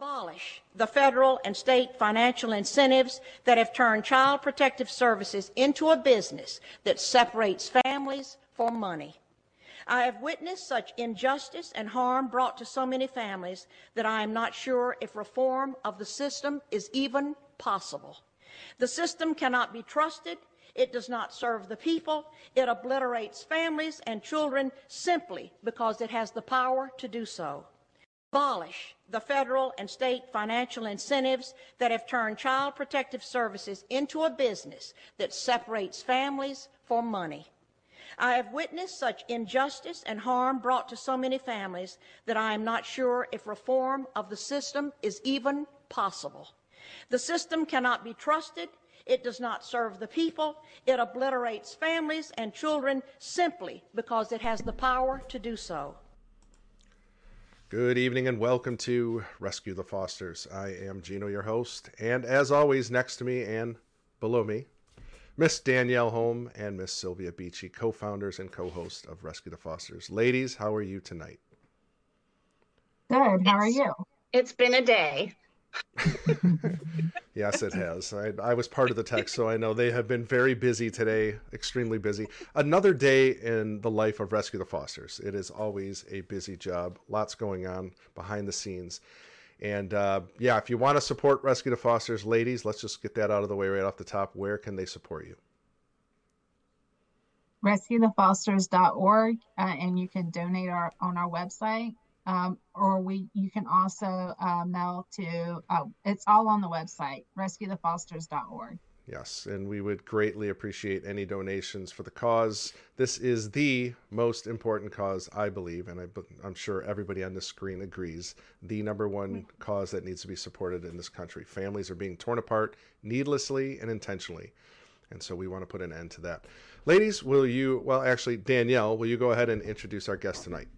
abolish the federal and state financial incentives that have turned child protective services into a business that separates families for money. I have witnessed such injustice and harm brought to so many families that I am not sure if reform of the system is even possible. The system cannot be trusted. It does not serve the people. It obliterates families and children simply because it has the power to do so abolish the federal and state financial incentives that have turned child protective services into a business that separates families for money. I have witnessed such injustice and harm brought to so many families that I am not sure if reform of the system is even possible. The system cannot be trusted. It does not serve the people. It obliterates families and children simply because it has the power to do so. Good evening and welcome to Rescue the Fosters. I am Gino, your host, and as always, next to me and below me, Miss Danielle Holm and Miss Sylvia Beachy, co founders and co hosts of Rescue the Fosters. Ladies, how are you tonight? Good. How are you? It's been a day. yes, it has. I, I, was part of the text, so I know they have been very busy today, extremely busy. Another day in the life of Rescue the Fosters. It is always a busy job, lots going on behind the scenes. And uh, yeah, if you want to support Rescue the Fosters, ladies, let's just get that out of the way right off the top. Where can they support you? RescueTheFosters.org, uh, and you can donate our, on our website um, or we you can also uh, mail to uh, it's all on the website rescuethefosters.org yes and we would greatly appreciate any donations for the cause. This is the most important cause i believe and I, i'm sure everybody on the screen agrees the number one cause that needs to be supported in this country. Families are being torn apart needlessly and intentionally and so we want to put an end to that. Ladies will you well actually danielle will you go ahead and introduce our guest tonight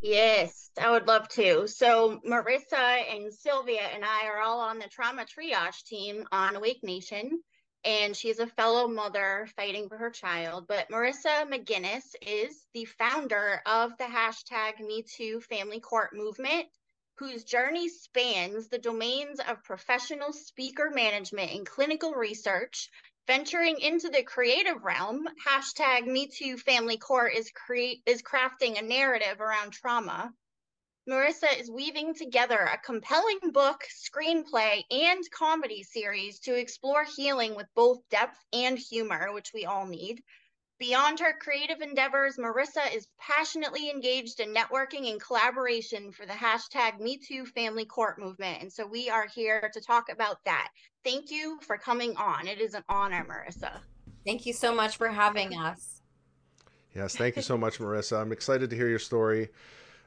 Yes, I would love to. So, Marissa and Sylvia and I are all on the trauma triage team on Awake Nation, and she's a fellow mother fighting for her child. But Marissa Maginnis is the founder of the hashtag MeToo Family Court movement, whose journey spans the domains of professional speaker management and clinical research venturing into the creative realm, hashtag Me Too Family Court is create is crafting a narrative around trauma. Marissa is weaving together a compelling book, screenplay, and comedy series to explore healing with both depth and humor, which we all need. Beyond her creative endeavors, Marissa is passionately engaged in networking and collaboration for the hashtag Family Court movement. And so we are here to talk about that. Thank you for coming on. It is an honor, Marissa. Thank you so much for having us. Yes, thank you so much, Marissa. I'm excited to hear your story.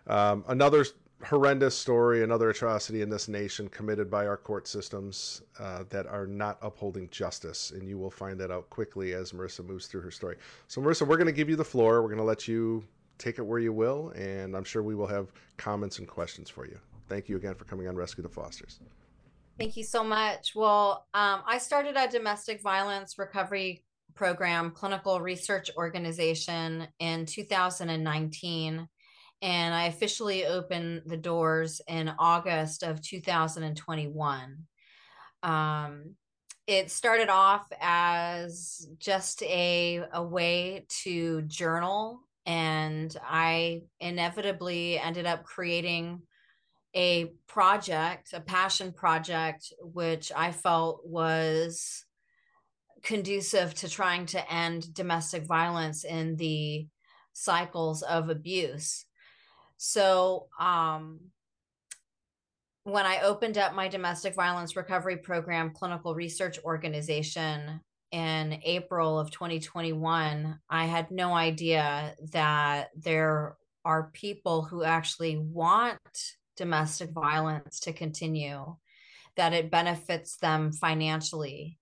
Um, another horrendous story, another atrocity in this nation committed by our court systems uh, that are not upholding justice. And you will find that out quickly as Marissa moves through her story. So, Marissa, we're going to give you the floor. We're going to let you take it where you will. And I'm sure we will have comments and questions for you. Thank you again for coming on Rescue the Fosters. Thank you so much. Well, um, I started a domestic violence recovery program, clinical research organization in 2019 and I officially opened the doors in August of 2021. Um, it started off as just a, a way to journal, and I inevitably ended up creating a project, a passion project, which I felt was conducive to trying to end domestic violence in the cycles of abuse. So, um, when I opened up my domestic violence recovery program clinical research organization in April of 2021, I had no idea that there are people who actually want domestic violence to continue, that it benefits them financially.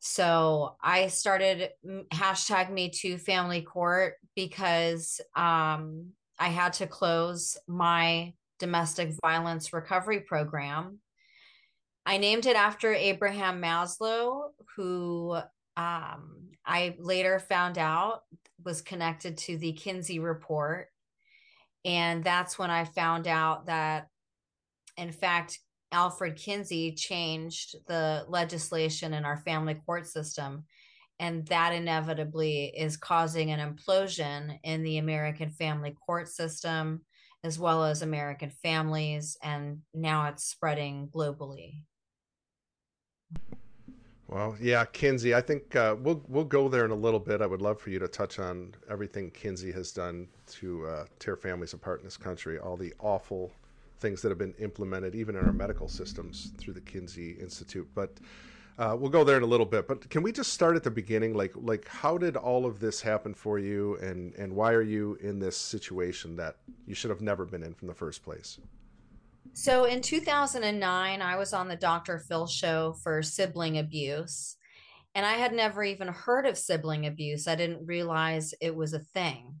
So I started hashtag Me Too Family Court because um, I had to close my domestic violence recovery program. I named it after Abraham Maslow, who um, I later found out was connected to the Kinsey report. And that's when I found out that, in fact, Alfred Kinsey changed the legislation in our family court system. And that inevitably is causing an implosion in the American family court system, as well as American families. And now it's spreading globally. Well, yeah, Kinsey. I think uh, we'll we'll go there in a little bit. I would love for you to touch on everything Kinsey has done to uh, tear families apart in this country, all the awful things that have been implemented, even in our medical systems, through the Kinsey Institute. But uh, we'll go there in a little bit. But can we just start at the beginning? Like, like how did all of this happen for you, and and why are you in this situation that you should have never been in from the first place? So in 2009, I was on the Dr. Phil show for sibling abuse. And I had never even heard of sibling abuse. I didn't realize it was a thing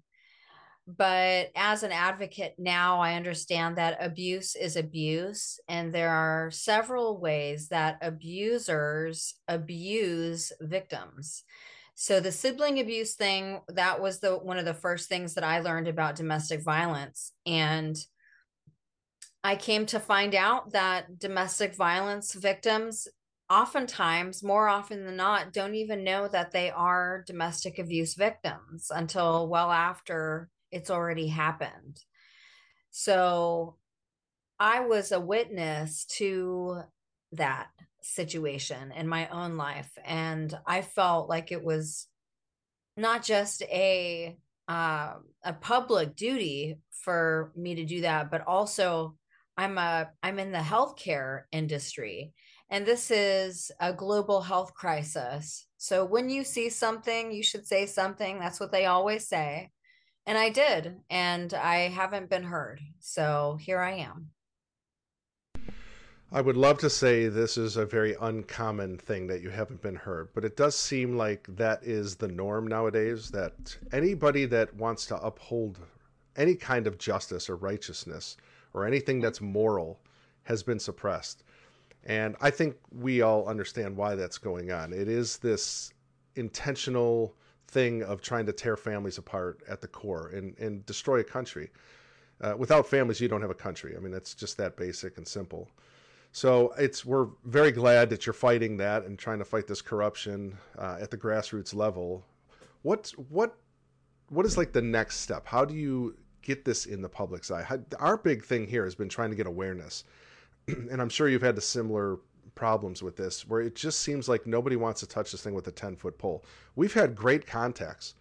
but as an advocate now i understand that abuse is abuse and there are several ways that abusers abuse victims. So the sibling abuse thing that was the one of the first things that i learned about domestic violence and i came to find out that domestic violence victims oftentimes more often than not don't even know that they are domestic abuse victims until well after it's already happened. So I was a witness to that situation in my own life. And I felt like it was not just a uh, a public duty for me to do that, but also I'm a I'm in the healthcare industry, and this is a global health crisis. So when you see something, you should say something. That's what they always say. And I did, and I haven't been heard. So here I am. I would love to say this is a very uncommon thing that you haven't been heard, but it does seem like that is the norm nowadays that anybody that wants to uphold any kind of justice or righteousness or anything that's moral has been suppressed. And I think we all understand why that's going on. It is this intentional thing of trying to tear families apart at the core and, and destroy a country. Uh, without families, you don't have a country. I mean, it's just that basic and simple. So it's we're very glad that you're fighting that and trying to fight this corruption uh, at the grassroots level. What what what is like the next step? How do you get this in the public's eye? How, our big thing here has been trying to get awareness, and I'm sure you've had the similar problems with this where it just seems like nobody wants to touch this thing with a 10 foot pole. We've had great contacts.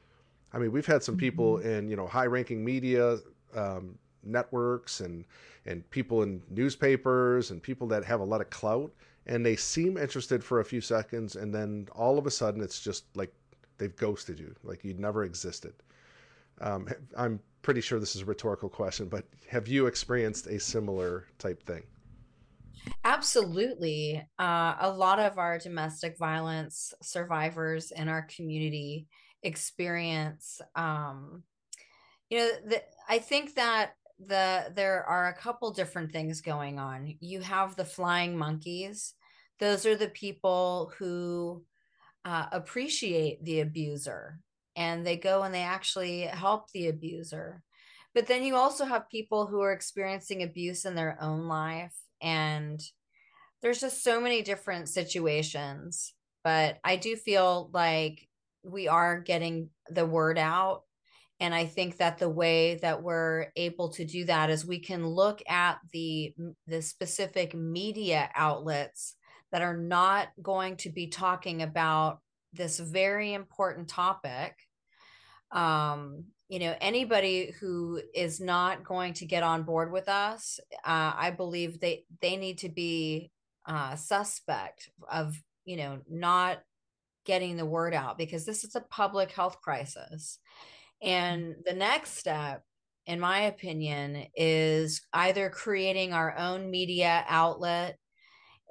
I mean, we've had some people mm-hmm. in, you know, high ranking media um, networks and, and people in newspapers and people that have a lot of clout and they seem interested for a few seconds and then all of a sudden it's just like they've ghosted you like you never existed um, i'm pretty sure this is a rhetorical question but have you experienced a similar type thing Absolutely. Uh, a lot of our domestic violence survivors in our community experience, um, you know, the, I think that the there are a couple different things going on. You have the flying monkeys; those are the people who uh, appreciate the abuser, and they go and they actually help the abuser. But then you also have people who are experiencing abuse in their own life and there's just so many different situations but i do feel like we are getting the word out. And i think that the way that we're able to do that is we can look at the the specific media outlets that are not going to be talking about this very important topic um you know anybody who is not going to get on board with us uh, i believe they they need to be uh, suspect of you know not getting the word out because this is a public health crisis. And the next step in my opinion is either creating our own media outlet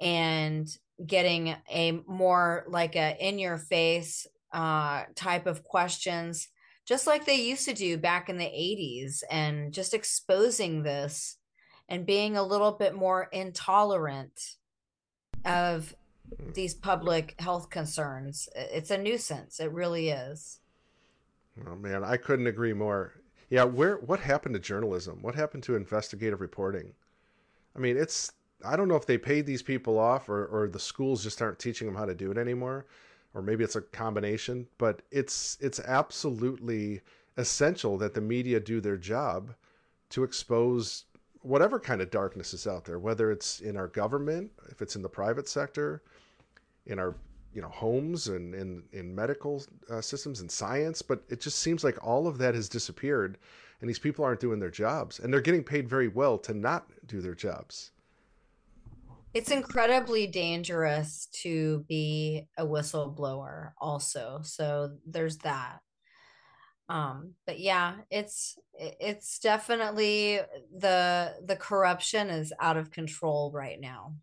and getting a more like a in your face uh, type of questions just like they used to do back in the 80s and just exposing this and being a little bit more intolerant of hmm. these public health concerns. It's a nuisance. It really is. Oh man, I couldn't agree more. Yeah, where what happened to journalism? What happened to investigative reporting? I mean, it's I don't know if they paid these people off or, or the schools just aren't teaching them how to do it anymore, or maybe it's a combination. But it's it's absolutely essential that the media do their job to expose whatever kind of darkness is out there, whether it's in our government, if it's in the private sector, in our you know homes and in in medical uh, systems and science. But it just seems like all of that has disappeared, and these people aren't doing their jobs, and they're getting paid very well to not do their jobs. It's incredibly dangerous to be a whistleblower, also. So there's that um but yeah it's it's definitely the the corruption is out of control right now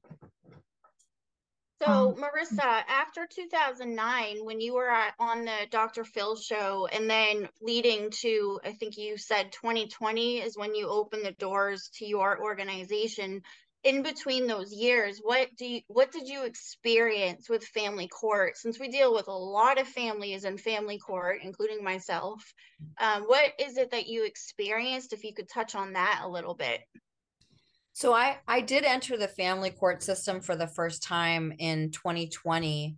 so um, marissa after 2009 when you were at, on the dr phil show and then leading to i think you said 2020 is when you opened the doors to your organization in between those years what do you what did you experience with family court? Since we deal with a lot of families in family court including myself um, what is it that you experienced if you could touch on that a little bit? So i i did enter the family court system for the first time in 2020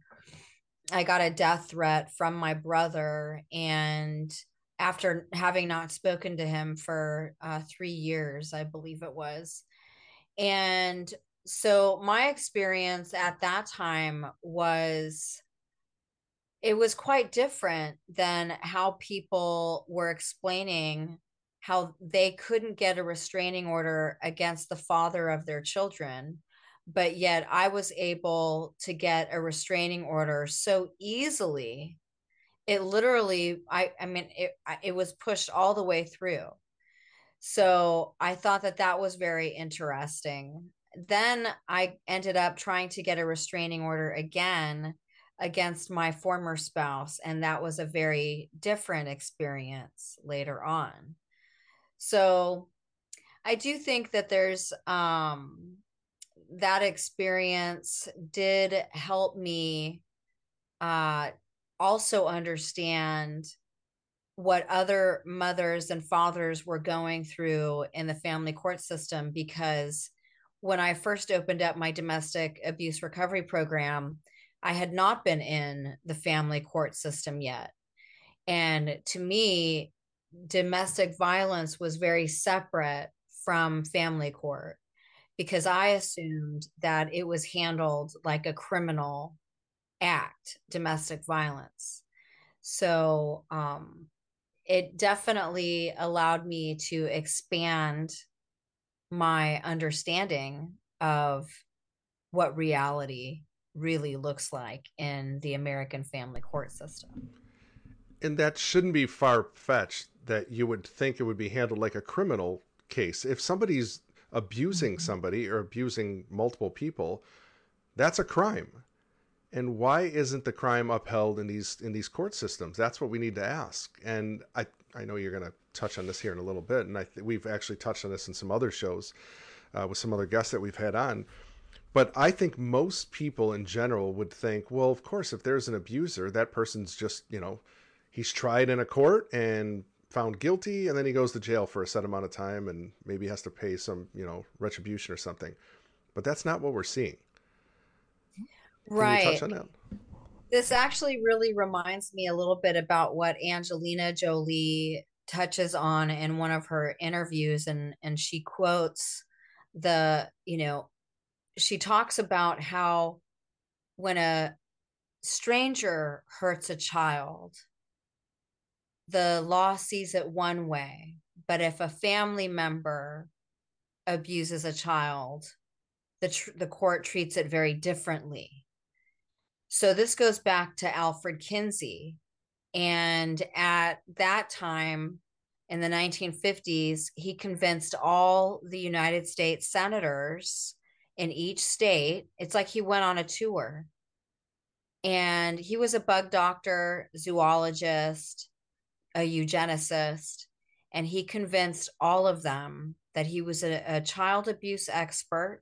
i got a death threat from my brother and after having not spoken to him for uh, three years i believe it was and so my experience at that time was it was quite different than how people were explaining how they couldn't get a restraining order against the father of their children but yet i was able to get a restraining order so easily. It literally i i mean it it was pushed all the way through so I thought that that was very interesting. Then I ended up trying to get a restraining order again against my former spouse, and that was a very different experience later on. So I do think that there's um, that experience did help me uh, also understand what other mothers and fathers were going through in the family court system because when I first opened up my domestic abuse recovery program, I had not been in the family court system yet. And to me, domestic violence was very separate from family court because I assumed that it was handled like a criminal act, domestic violence. So, um, it definitely allowed me to expand my understanding of what reality really looks like in the American family court system. And that shouldn't be far fetched that you would think it would be handled like a criminal case. If somebody's abusing mm-hmm. somebody or abusing multiple people, that's a crime. And why isn't the crime upheld in these in these court systems? That's what we need to ask. And I I know you're going to touch on this here in a little bit, and I th- we've actually touched on this in some other shows uh, with some other guests that we've had on. But I think most people in general would think, well, of course, if there's an abuser, that person's just you know he's tried in a court and found guilty, and then he goes to jail for a set amount of time, and maybe has to pay some you know retribution or something. But that's not what we're seeing. Right. This actually really reminds me a little bit about what Angelina Jolie touches on in one of her interviews and and she quotes the you know she talks about how when a stranger hurts a child the law sees it one way but if a family member abuses a child the tr- the court treats it very differently so this goes back to Alfred Kinsey. And at that time in the 1950s, he convinced all the United States senators in each state. It's like he went on a tour. And he was a bug doctor, zoologist, a eugenicist, and he convinced all of them that he was a, a child abuse expert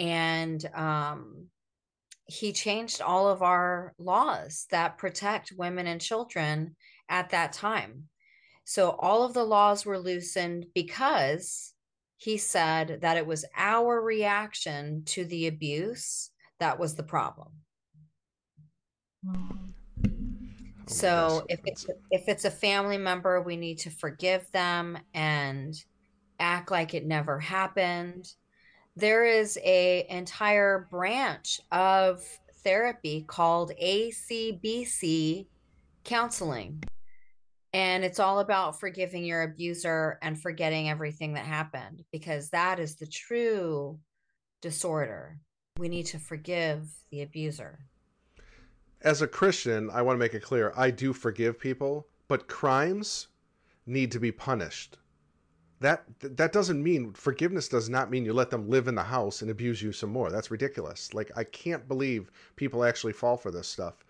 and um, he changed all of our laws that protect women and children at that time. So all of the laws were loosened because he said that it was our reaction to the abuse that was the problem. Oh So if it's if it's a family member, we need to forgive them and act like it never happened. There is a entire branch of therapy called ACBC counseling. And it's all about forgiving your abuser and forgetting everything that happened because that is the true disorder. We need to forgive the abuser. as a Christian, I want to make it clear I do forgive people, but crimes need to be punished. That that doesn't mean forgiveness does not mean you let them live in the house and abuse you some more. That's ridiculous. Like I can't believe people actually fall for this stuff.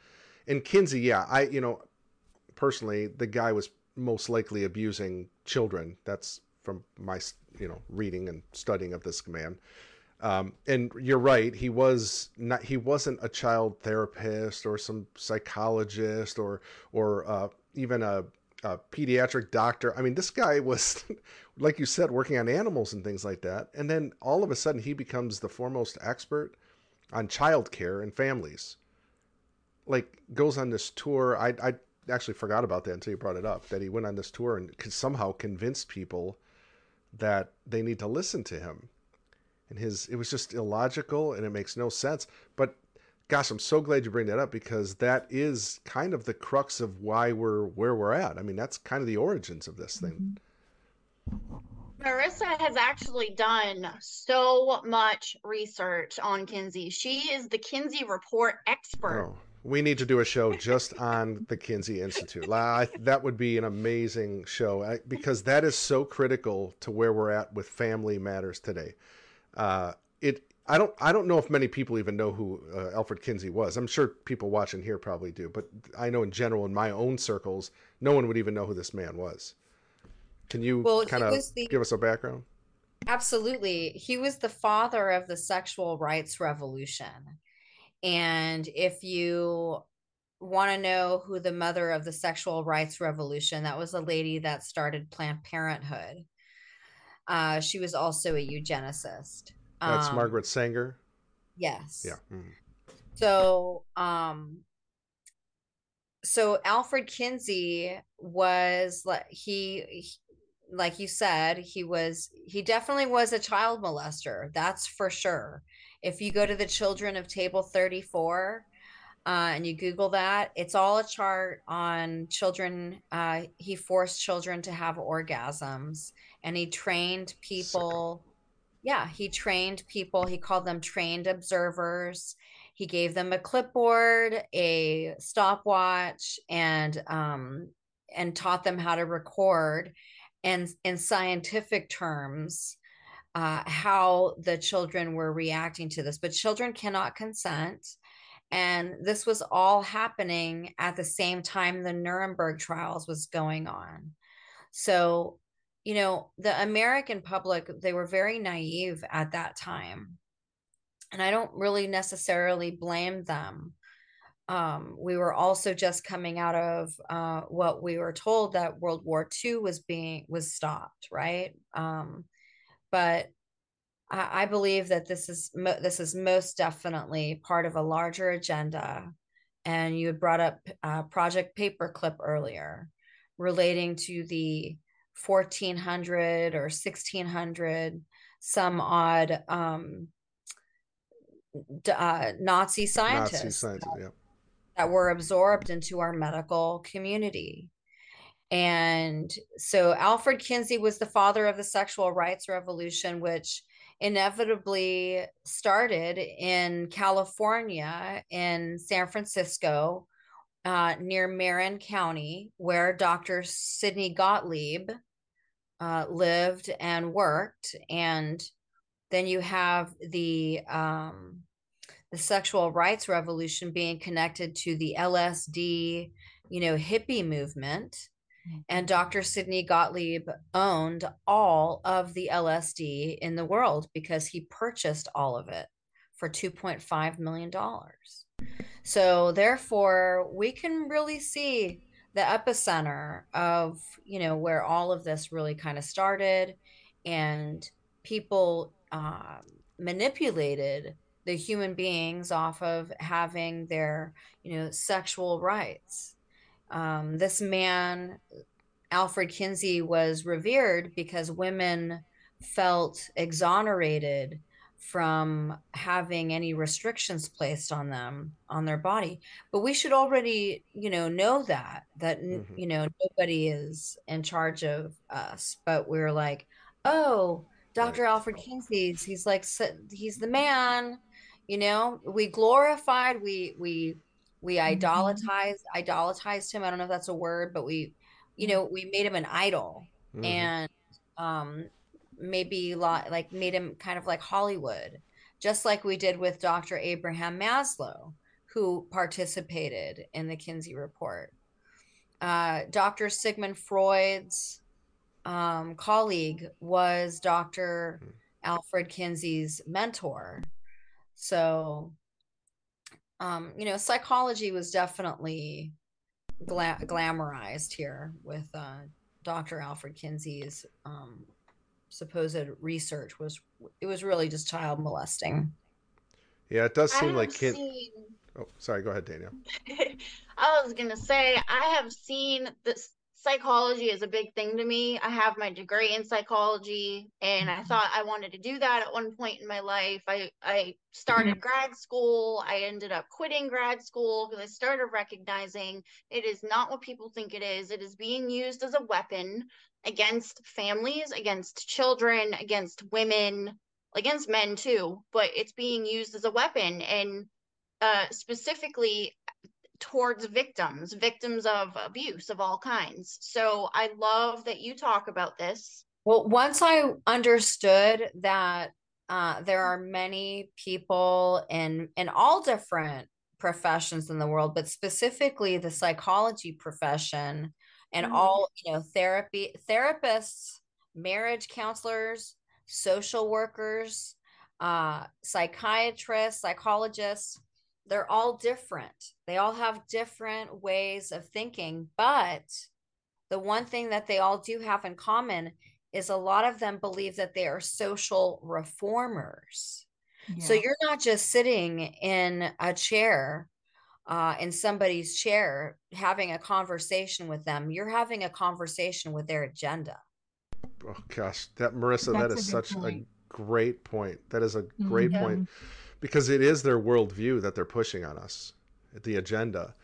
And Kinsey, yeah, I you know, personally, the guy was most likely abusing children. That's from my you know reading and studying of this man. Um, and you're right. He was not. He wasn't a child therapist or some psychologist or or uh, even a, a pediatric doctor. I mean, this guy was, like you said, working on animals and things like that. And then all of a sudden, he becomes the foremost expert on child care and families. Like goes on this tour. I I actually forgot about that until you brought it up. That he went on this tour and somehow convinced people that they need to listen to him and his it was just illogical and it makes no sense but gosh i'm so glad you bring that up because that is kind of the crux of why we're where we're at. I mean that's kind of the origins of this thing. Marissa has actually done so much research on Kinsey. She is the Kinsey Report expert. oh we need to do a show just on the kinsey institute. I, that would be an amazing show because that is so critical to where we're at with family matters today. Uh, it I don't I don't know if many people even know who uh, Alfred Kinsey was. I'm sure people watching here probably do, but I know in general in my own circles, no one would even know who this man was. Can you Well, kind of the- give us a background? Absolutely. He was the father of the sexual rights revolution. And if you want to know who the mother of the sexual rights revolution, that was a lady that started Planned Parenthood. Uh, she was also a eugenicist. That's Um, Margaret Sanger. Yes. Yeah. mhm. So, um, so Alfred Kinsey was like he, he- like you said, he was he definitely was a child molester. That's for sure. If you go to the Children of Table 34 uh, and you Google that, it's all a chart on children. Uh, he forced children to have orgasms and he trained people. Yeah, he trained people. He called them trained observers. He gave them a clipboard, a stopwatch, and um, and taught them how to record, and in scientific terms, uh, how the children were reacting to this. But children cannot consent, and this was all happening at the same time the Nuremberg trials was going on. So, you know, the American public they were very naive at that time and I don't really necessarily blame them. Um, we were also just coming out of uh, what we were told that World War II was being was stopped, right? Um, but I, I believe that this is mo- this is most definitely part of a larger agenda. And you had brought up uh, Project Paperclip earlier, relating to the 1400 or 1600 some odd um, uh, Nazi scientists Nazi science. Yeah. that were absorbed into our medical community. And so Alfred Kinsey was the father of the sexual rights revolution, which inevitably started in California, in San Francisco, uh, near Marin County, where Dr. Sidney Gottlieb uh, lived and worked. And then you have the um, the sexual rights revolution being connected to the LSD, you know, hippie movement. And Dr. Sidney Gottlieb owned all of the LSD in the world because he purchased all of it for $2.5 million. So, therefore, we can really see the epicenter of, you know, where all of this really kind of started. And people uh, manipulated the human beings off of having their you know sexual rights um, this man alfred kinsey was revered because women felt exonerated from having any restrictions placed on them on their body but we should already you know know that that mm-hmm. you know nobody is in charge of us but we're like oh dr right. alfred kinsey's he's like he's the man you know we glorified we we we mm-hmm. idolatized idolatized him i don't know if that's a word but we you know we made him an idol mm-hmm. and um maybe like made him kind of like Hollywood, just like we did with Dr. Abraham Maslow, who participated in the Kinsey report. Uh, Dr. Sigmund Freud's um, colleague was Dr. Alfred Kinsey's mentor. So, um, you know, psychology was definitely gla- glamorized here with uh, Dr. Alfred Kinsey's um, supposed research was it was really just child molesting. Yeah, it does seem like kid. Seen... Oh, sorry. Go ahead, Danielle. I was gonna say I have seen this psychology is a big thing to me. I have my degree in psychology and I mm-hmm. thought I wanted to do that at one point in my life. I I started mm-hmm. grad school. I ended up quitting grad school because I started recognizing it is not what people think it is. It is being used as a weapon against families, against children, against women, against men too, but it's being used as a weapon and uh, specifically towards victims, victims of abuse of all kinds. So I love that you talk about this. Well, once I understood that uh, there are many people in in all different professions in the world, but specifically the psychology profession and mm-hmm. all you know therapy therapists, marriage counselors, social workers, uh, psychiatrists, psychologists they're all different. They all have different ways of thinking, but the one thing that they all do have in common is a lot of them believe that they are social reformers. Yeah. So you're not just sitting in a chair, uh, in somebody's chair, having a conversation with them. You're having a conversation with their agenda. Oh gosh, that Marissa, That's that is such point. a great point. That is a great mm-hmm. point because it is their worldview that they're pushing on us, the agenda.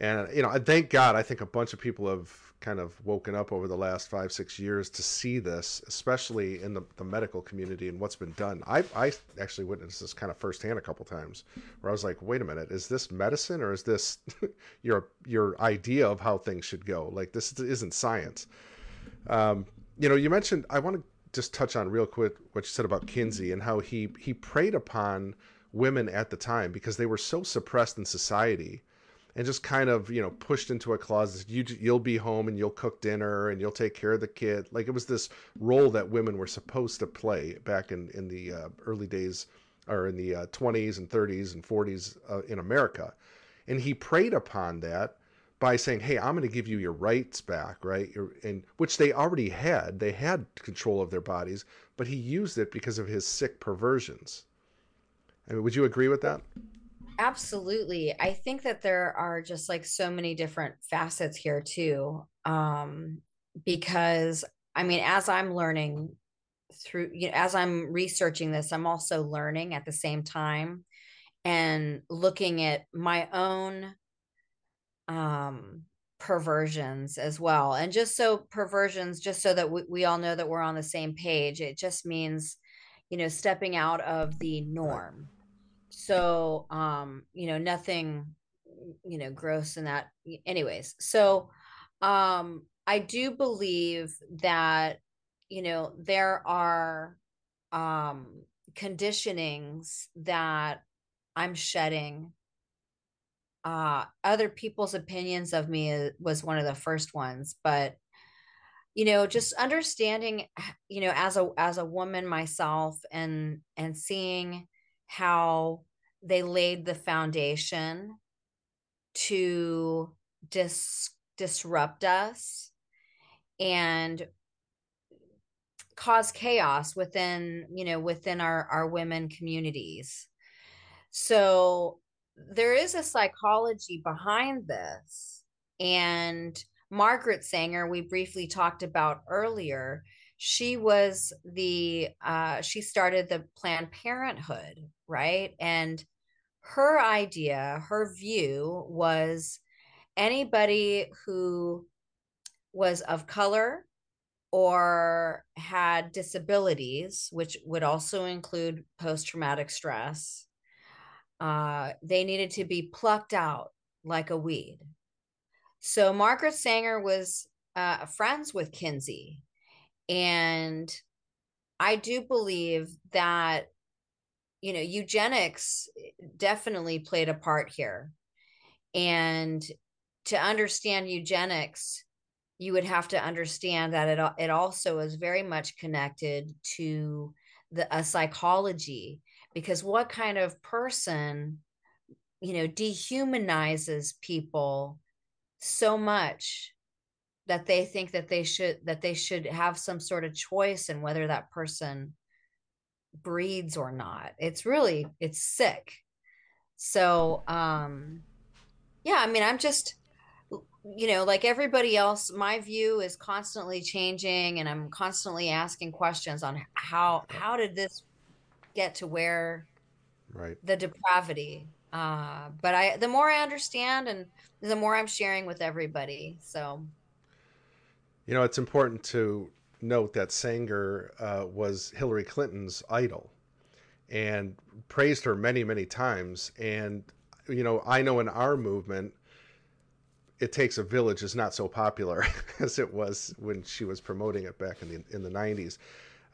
And you know, I thank God, I think a bunch of people have kind of woken up over the last five, six years to see this, especially in the, the medical community and what's been done. I I actually witnessed this kind of firsthand a couple times, where I was like, wait a minute, is this medicine or is this your your idea of how things should go? Like this isn't science. Um, you know, you mentioned I want to just touch on real quick what you said about Kinsey and how he he preyed upon women at the time because they were so suppressed in society and just kind of you know pushed into a closet you you'll be home and you'll cook dinner and you'll take care of the kid like it was this role that women were supposed to play back in in the uh, early days or in the uh, 20s and 30s and 40s uh, in America and he preyed upon that by saying, "Hey, I'm going to give you your rights back," right? And which they already had. They had control of their bodies, but he used it because of his sick perversions. I mean, would you agree with that? Absolutely. I think that there are just like so many different facets here too. Um, because I mean, as I'm learning through, you know, as I'm researching this, I'm also learning at the same time and looking at my own um perversions as well and just so perversions just so that we, we all know that we're on the same page it just means you know stepping out of the norm so um you know nothing you know gross in that anyways. So um i do believe that you know there are um conditionings that i'm shedding uh other people's opinions of me was one of the first ones but you know just understanding you know as a as a woman myself and and seeing how they laid the foundation to dis- disrupt us and cause chaos within you know within our our women communities. So there is a psychology behind this. And margaret sanger we briefly talked about earlier she was the uh, she started the planned parenthood right and her idea her view was anybody who was of color or had disabilities, which would also include post traumatic stress, uh, they needed to be plucked out like a weed. So Margaret Sanger was uh, friends with Kinsey. And I do believe that, you know, eugenics definitely played a part here. And to understand eugenics, you would have to understand that it it also is very much connected to the a psychology because what kind of person you know dehumanizes people so much that they think that they should that they should have some sort of choice in whether that person breeds or not it's really it's sick so um yeah i mean i'm just you know, like everybody else, my view is constantly changing and I'm constantly asking questions on how how did this get to where right the depravity. Uh but I the more I understand and the more I'm sharing with everybody. So you know, it's important to note that Sanger uh, was Hillary Clinton's idol and praised her many, many times. And, you know, I know in our movement, it takes a village is not so popular as it was when she was promoting it back in the in the 90s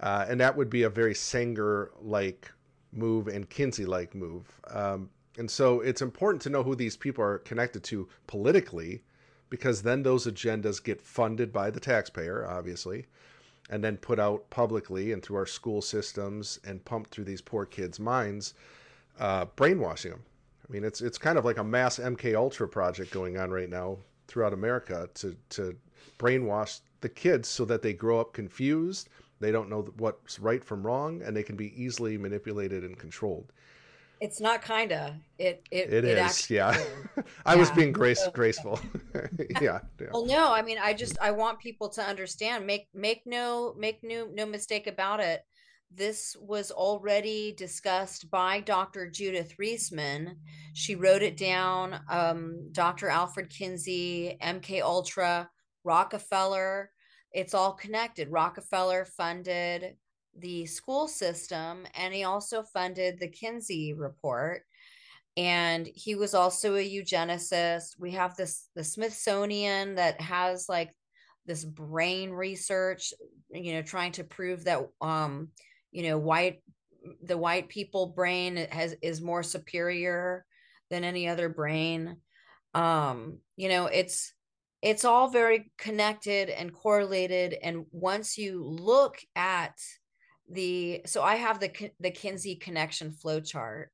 uh, and that would be a very Sanger like move and Kinsey like move. Um, and so it's important to know who these people are connected to politically because then those agendas get funded by the taxpayer obviously and then put out publicly and through our school systems and pumped through these poor kids minds uh, brainwashing them I mean, it's it's kind of like a mass MK Ultra project going on right now throughout America to to brainwash the kids so that they grow up confused, they don't know what's right from wrong, and they can be easily manipulated and controlled. It's not kinda. It it, it, it is. Yeah. I yeah. was being grace so, graceful. yeah, yeah. Well, no, I mean, I just I want people to understand. Make make no make no no mistake about it this was already discussed by Dr. Judith Reisman. She wrote it down. Um, Dr. Alfred Kinsey, MK Ultra, Rockefeller. It's all connected. Rockefeller funded the school system, and he also funded the Kinsey report. And he was also a eugenicist. We have this the Smithsonian that has like this brain research, you know, trying to prove that um, you know white the white people brain has is more superior than any other brain um you know it's it's all very connected and correlated and once you look at the so i have the the kinsey connection flow chart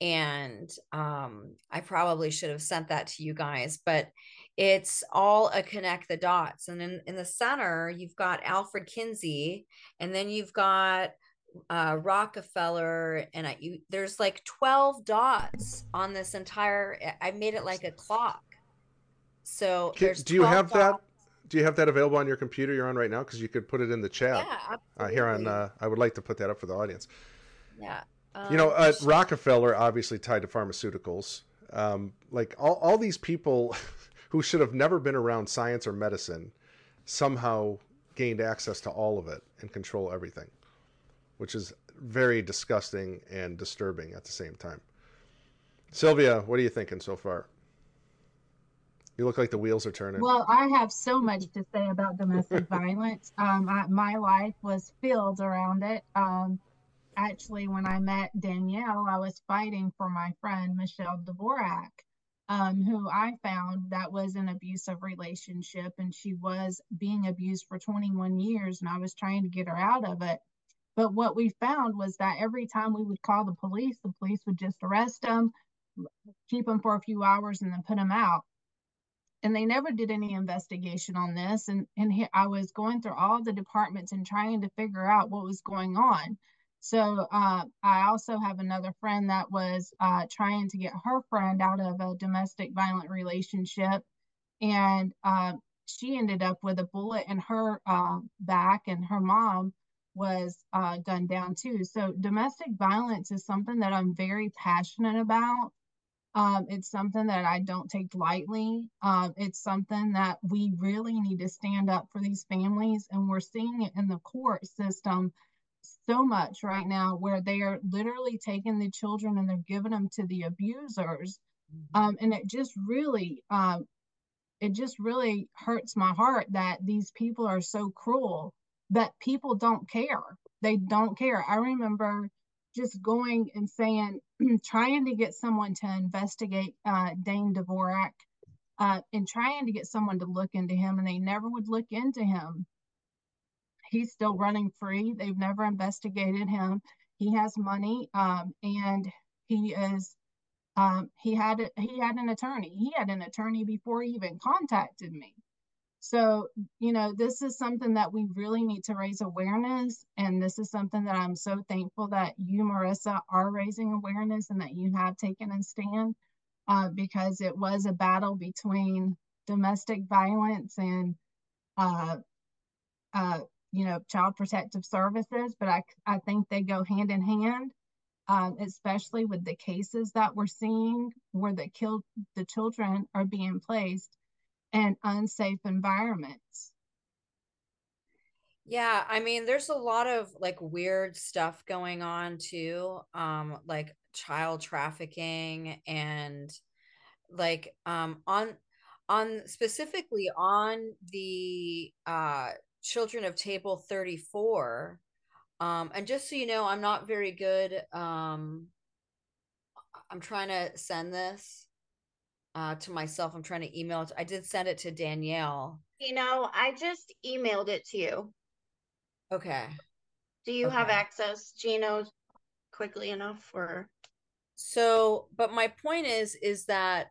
and um i probably should have sent that to you guys but it's all a connect the dots. And in, in the center you've got alfred kinsey and then you've got uh, rockefeller and I, you, there's like 12 dots on this entire i made it like a clock. So do you have dots. that do you have that available on your computer you're on right now because you could put it in the chat yeah, uh, here on uh, i would like to put that up for the audience yeah um, you know uh, rockefeller obviously tied to pharmaceuticals um, like all, all these people who should have never been around science or medicine somehow gained access to all of it and control everything, which is very disgusting and disturbing at the same time. Sylvia, what are you thinking so far? You look like the wheels are turning. Well, I have so much to say about domestic violence. Um, I, my life was filled around it. Um, actually, when I met Danielle, I was fighting for my friend Michelle Dvorak um, who I found that was an abusive relationship and she was being abused for 21 years and I was trying to get her out of it. But what we found was that every time we would call the police, the police would just arrest them, keep them for a few hours, and then put them out. And they never did any investigation on this. And and he, I was going through all the departments and trying to figure out what was going on. So uh, I also have another friend that was uh, trying to get her friend out of a domestic violent relationship, and uh, she ended up with a bullet in her uh, back, and her mom was uh, gunned down too. So domestic violence is something that I'm very passionate about. Um, it's something that I don't take lightly. Um, it's something that we really need to stand up for these families, and we're seeing it in the court system so much right now where they are literally taking the children and they're giving them to the abusers mm-hmm. um, and it just really um, it just really hurts my heart that these people are so cruel that people don't care they don't care i remember just going and saying trying to get someone to investigate uh, dane dvorak uh, and trying to get someone to look into him and they never would look into him he's still running free. They've never investigated him. He has money, um, and he is. Um, he had he had an attorney. He had an attorney before he even contacted me. So you know, this is something that we really need to raise awareness, and this is something that I'm so thankful that you, Marissa, are raising awareness and that you have taken a stand, uh, because it was a battle between domestic violence and uh, uh, you know, child protective services, but I, I think they go hand in hand, um, especially with the cases that we're seeing where the killed the children are being placed in unsafe environments. Yeah, I mean, there's a lot of like weird stuff going on too, um, like child trafficking and like um on on specifically on the uh children of table 34 um and just so you know i'm not very good um i'm trying to send this uh to myself i'm trying to email it i did send it to danielle. You know i just emailed it to you. Okay. Do you okay. have access gino quickly enough or? So but my point is is that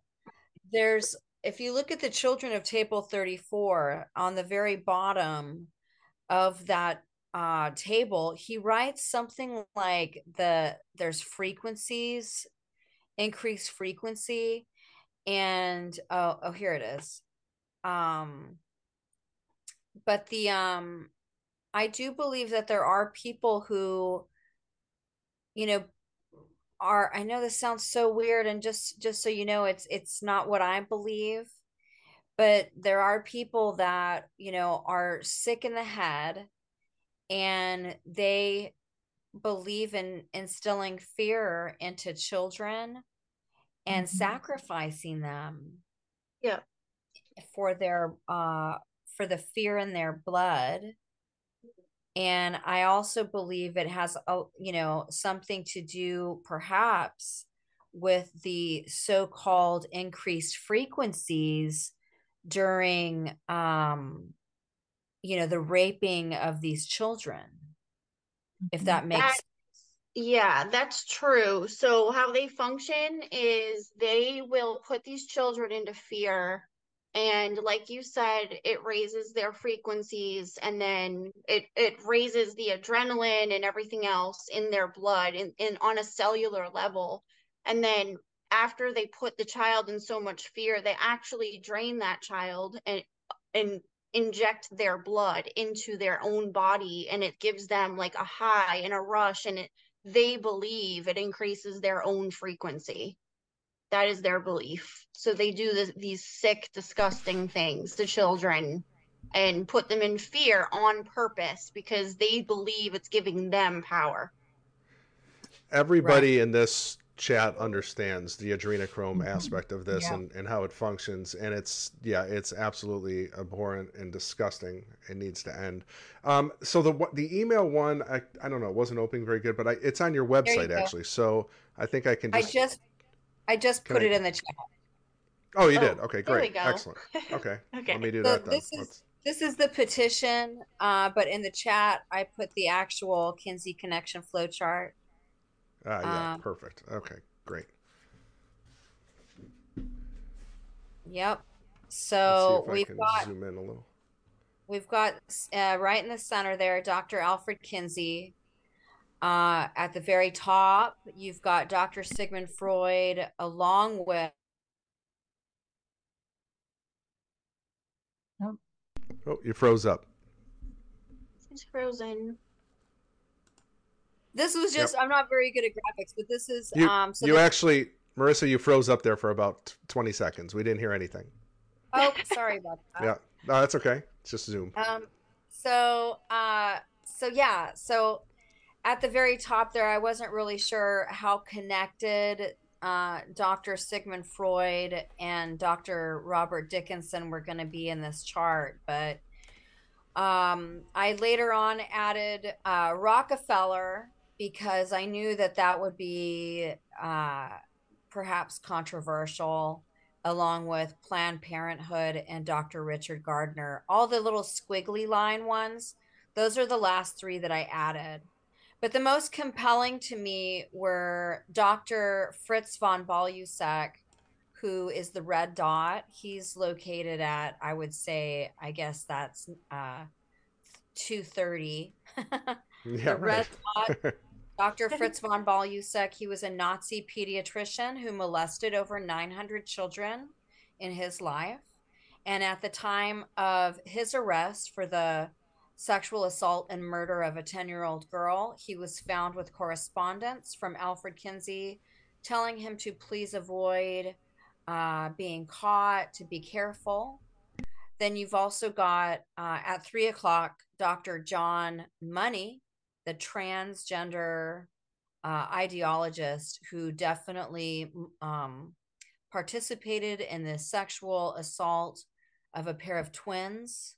there's if you look at the children of table 34 on the very bottom of that uh, table, he writes something like the there's frequencies, increased frequency, and oh oh here it is. Um, but the um, I do believe that there are people who, you know, are i know this sounds so weird and just just so you know it's it's not what i believe but there are people that you know are sick in the head and they believe in instilling fear into children and mm-hmm. sacrificing them yeah. for their uh for the fear in their blood. And i also believe it has a you know something to do perhaps with the so-called increased frequencies during um you know the raping of these children if that makes that, yeah that's true. So how they function is they will put these children into fear and like you said it raises their frequencies and then it it raises the adrenaline and everything else in their blood and, and on a cellular level. And then after they put the child in so much fear they actually drain that child and and inject their blood into their own body and it gives them like a high and a rush and it they believe it increases their own frequency that is their belief. So they do this, these sick, disgusting things to children and put them in fear on purpose because they believe it's giving them power. Everybody right. in this chat understands the adrenochrome mm-hmm. aspect of this yeah. and, and how it functions and it's yeah it's absolutely abhorrent and disgusting it needs to end um, so the the email one I, I don't know it wasn't opening very good but I, it's on your website you actually so i think i can just i just I just put I... it in the chat. Oh, you oh, did. Okay, great, excellent. Okay, okay. Let me do so that. Then. This is this is the petition, uh, but in the chat, I put the actual Kinsey connection flow chart. Ah, yeah, um, perfect. Okay, great. Yep. So we've got zoom in a little. We've got uh, right in the center there, Dr. Alfred Kinsey. Uh, at the very top, you've got Dr. Sigmund Freud, along with. Oh, Oh, you froze up. It's frozen. This was just. I'm not very good at graphics, but this is. You, um. So you this- actually, Marissa, you froze up there for about 20 seconds. We didn't hear anything. Oh, sorry about that. Yeah, no, that's okay. It's just Zoom. Um, so, uh, so yeah, so at the very top there, I wasn't really sure how connected uh, Dr. Sigmund Freud and Dr. Robert Dickinson were going to be in this chart, but um, I later on added uh, Rockefeller because I knew that that would be uh, perhaps controversial along with Planned Parenthood and Dr. Richard Gardner. All the little squiggly line ones, those are the last three that I added. But the most compelling to me were Dr. Fritz von Balluseck, who is the red dot. He's located at, I would say, I guess that's uh, 230. yeah, the red dot Dr. Fritz von Balluseck, he was a Nazi pediatrician who molested over 900 children in his life. And at the time of his arrest for the sexual assault and murder of a 10 year old girl, he was found with correspondence from Alfred Kinsey telling him to please avoid uh, being caught, to be careful. Then you've also got uh, at three o'clock Dr. John Money, the transgender uh, ideologist who definitely um, participated in the sexual assault of a pair of twins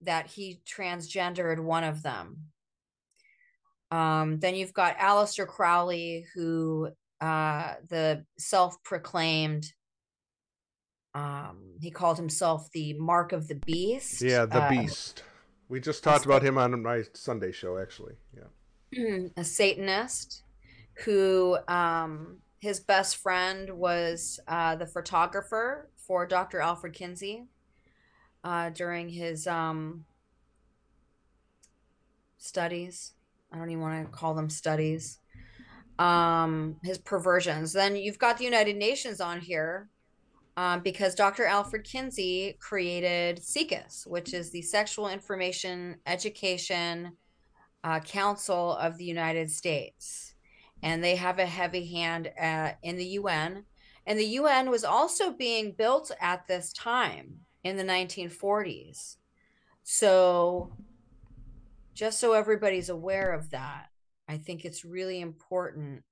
that he transgendered one of them um, then you've got Aleister Crowley, who uh, the self-proclaimed um, he called himself the Mark of the Beast. Yeah, the uh, Beast. We just talked about him on my Sunday show, actually. Yeah. a Satanist who um, his best friend was uh, the photographer for Dr. Alfred Kinsey uh, during his um, studies. I don't even want to call them studies. Um, his perversions. Then you've got the United Nations on here um, because Dr. Alfred Kinsey created SIECUS, which is the Sexual Information Education uh, Council of the United States. And they have a heavy hand uh, in the UN. And the UN was also being built at this time in the 1940s. So, just so everybody's aware of that, I think it's really important.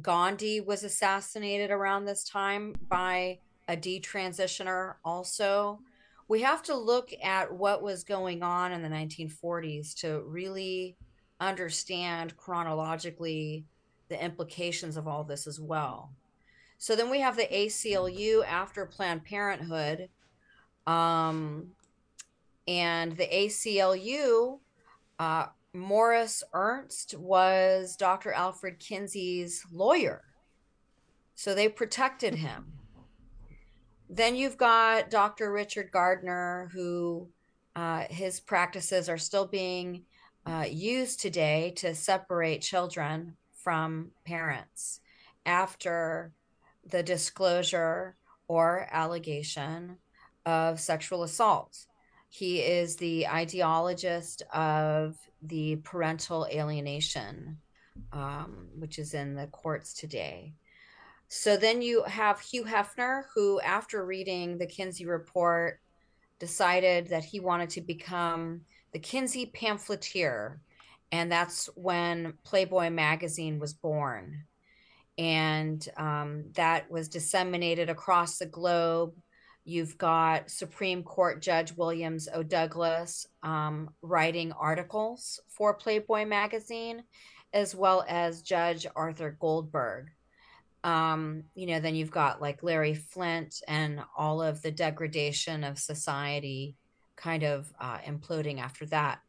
Gandhi was assassinated around this time by a detransitioner also. We have to look at what was going on in the 1940s to really understand chronologically the implications of all this as well. So then we have the aclu after planned parenthood um, and the aclu uh, morris ernst was dr alfred kinsey's lawyer. So they protected him then you've got Dr. Richard Gardner, who uh, his practices are still being uh, used today to separate children from parents after the disclosure or allegation of sexual assault. He is the ideologist of the parental alienation, um, which is in the courts today. So then you have Hugh Hefner, who, after reading the Kinsey report, decided that he wanted to become the Kinsey pamphleteer. And that's when Playboy magazine was born. And um, that was disseminated across the globe. You've got Supreme Court Judge Williams O. Douglas um, writing articles for Playboy magazine, as well as Judge Arthur Goldberg um you know then you've got like Larry Flynt and all of the degradation of society kind of uh, imploding after that.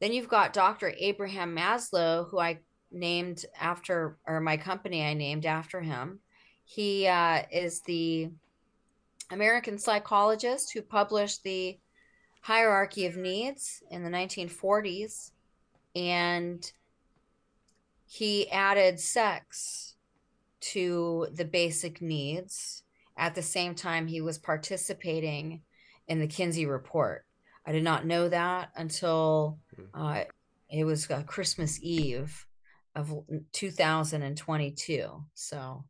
Then you've got dr abraham maslow who i named after or my company i named after him. He uh, is the American psychologist who published the hierarchy of needs in the 1940s and he added sex to the basic needs at the same time he was participating in the Kinsey report. I did not know that until hmm. uh, it was uh, Christmas Eve of 2022. So,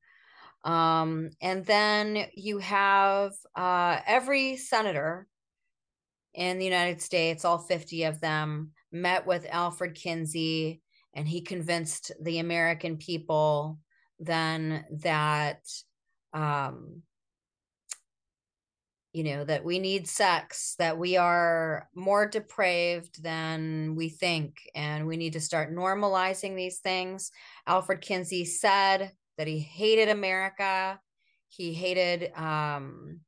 um, and then you have uh, every senator in the United States, all 50 of them, met with Alfred Kinsey, and he convinced the American people then that um, you know that we need sex that we are more depraved than we think and we need to start normalizing these things. Alfred kinsey said that he hated america. He hated um,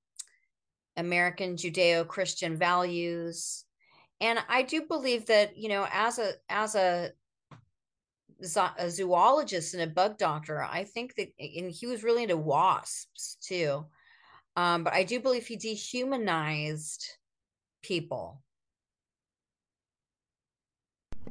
american judeo-christian values. And i do believe that you know as a as a a zoologist and a bug doctor i think that and he was really into wasps too um, but I do believe he dehumanized people.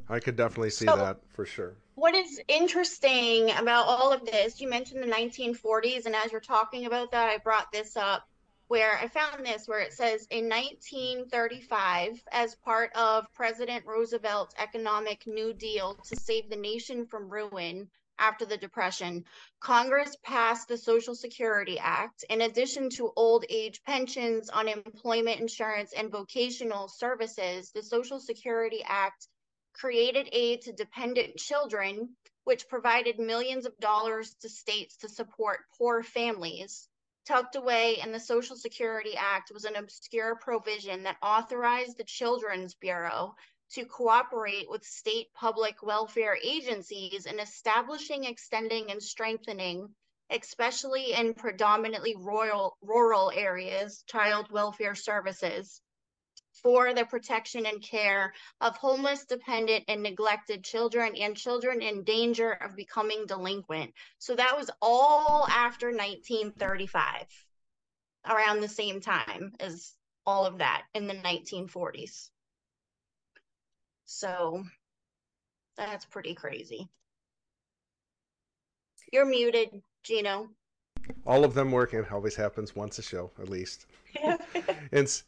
I could definitely see so, that for sure. What is interesting about all of this, you mentioned the 1940s, and as you're talking about that, I brought this up where I found this where it says in 1935, as part of President Roosevelt's economic New Deal to save the nation from ruin, after the Depression, Congress passed the Social Security Act. In addition to old age pensions, unemployment insurance, and vocational services, the Social Security Act created aid to dependent children, which provided millions of dollars to states to support poor families. Tucked away in the Social Security Act was an obscure provision that authorized the Children's Bureau to cooperate with state public welfare agencies in establishing, extending, and strengthening, especially in predominantly rural, rural areas, child welfare services for the protection and care of homeless, dependent, and neglected children and children in danger of becoming delinquent. So that was all after 1935, around the same time as all of that in the 1940s. So that's pretty crazy. You're muted, Gino. All of them working. It always happens once a show, at least. it's,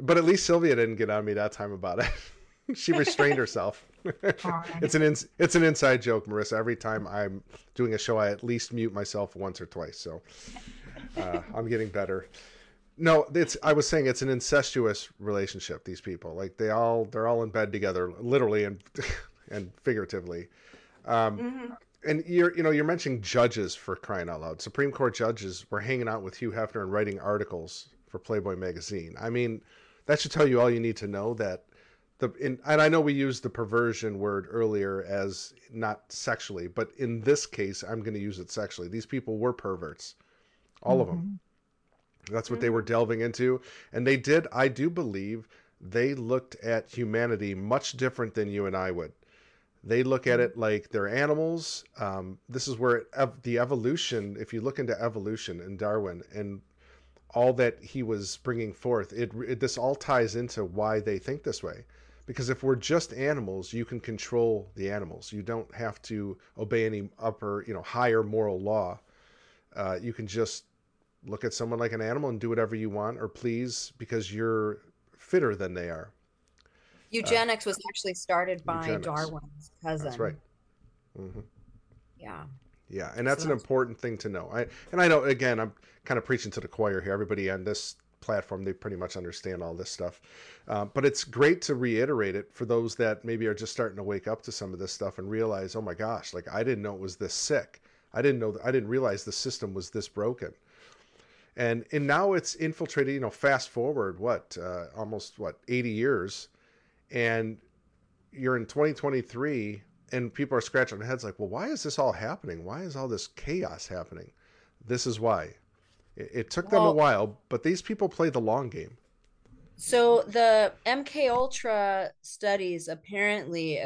but at least Sylvia didn't get on me that time about it. she restrained herself. it's an ins- it's an inside joke, Marissa. Every time I'm doing a show, I at least mute myself once or twice. So uh, I'm getting better. No, it's. I was saying it's an incestuous relationship. These people, like they all, they're all in bed together, literally and and figuratively. Um, mm-hmm. And you're, you know, you're mentioning judges for crying out loud. Supreme Court judges were hanging out with Hugh Hefner and writing articles for Playboy magazine. I mean, that should tell you all you need to know. That the, in, and I know we used the perversion word earlier as not sexually, but in this case, I'm going to use it sexually. These people were perverts, all mm-hmm. of them that's what mm-hmm. they were delving into. And they did, I do believe, they looked at humanity much different than you and I would. They look at mm-hmm. it like they're animals. Um, this is where it, the evolution, if you look into evolution and Darwin and all that he was bringing forth, it, it this all ties into why they think this way. Because if we're just animals, you can control the animals. You don't have to obey any upper, you know, higher moral law. Uh, you can just look at someone like an animal and do whatever you want or please because you're fitter than they are. Eugenics uh, was actually started by eugenics. Darwin's cousin. That's right. Mm-hmm. Yeah. Yeah, and that's so an important thing to know. I and I know again, I'm kind of preaching to the choir here. Everybody on this platform, they pretty much understand all this stuff. Uh, but it's great to reiterate it for those that maybe are just starting to wake up to some of this stuff and realize, oh my gosh, like I didn't know it was this sick. I didn't know. I didn't realize the system was this broken and and now it's infiltrated. You know, fast forward what uh, almost what eighty years, and you're in 2023, and people are scratching their heads like, well, why is this all happening? Why is all this chaos happening? This is why. It, it took well, them a while, but these people play the long game. So the MK Ultra studies apparently,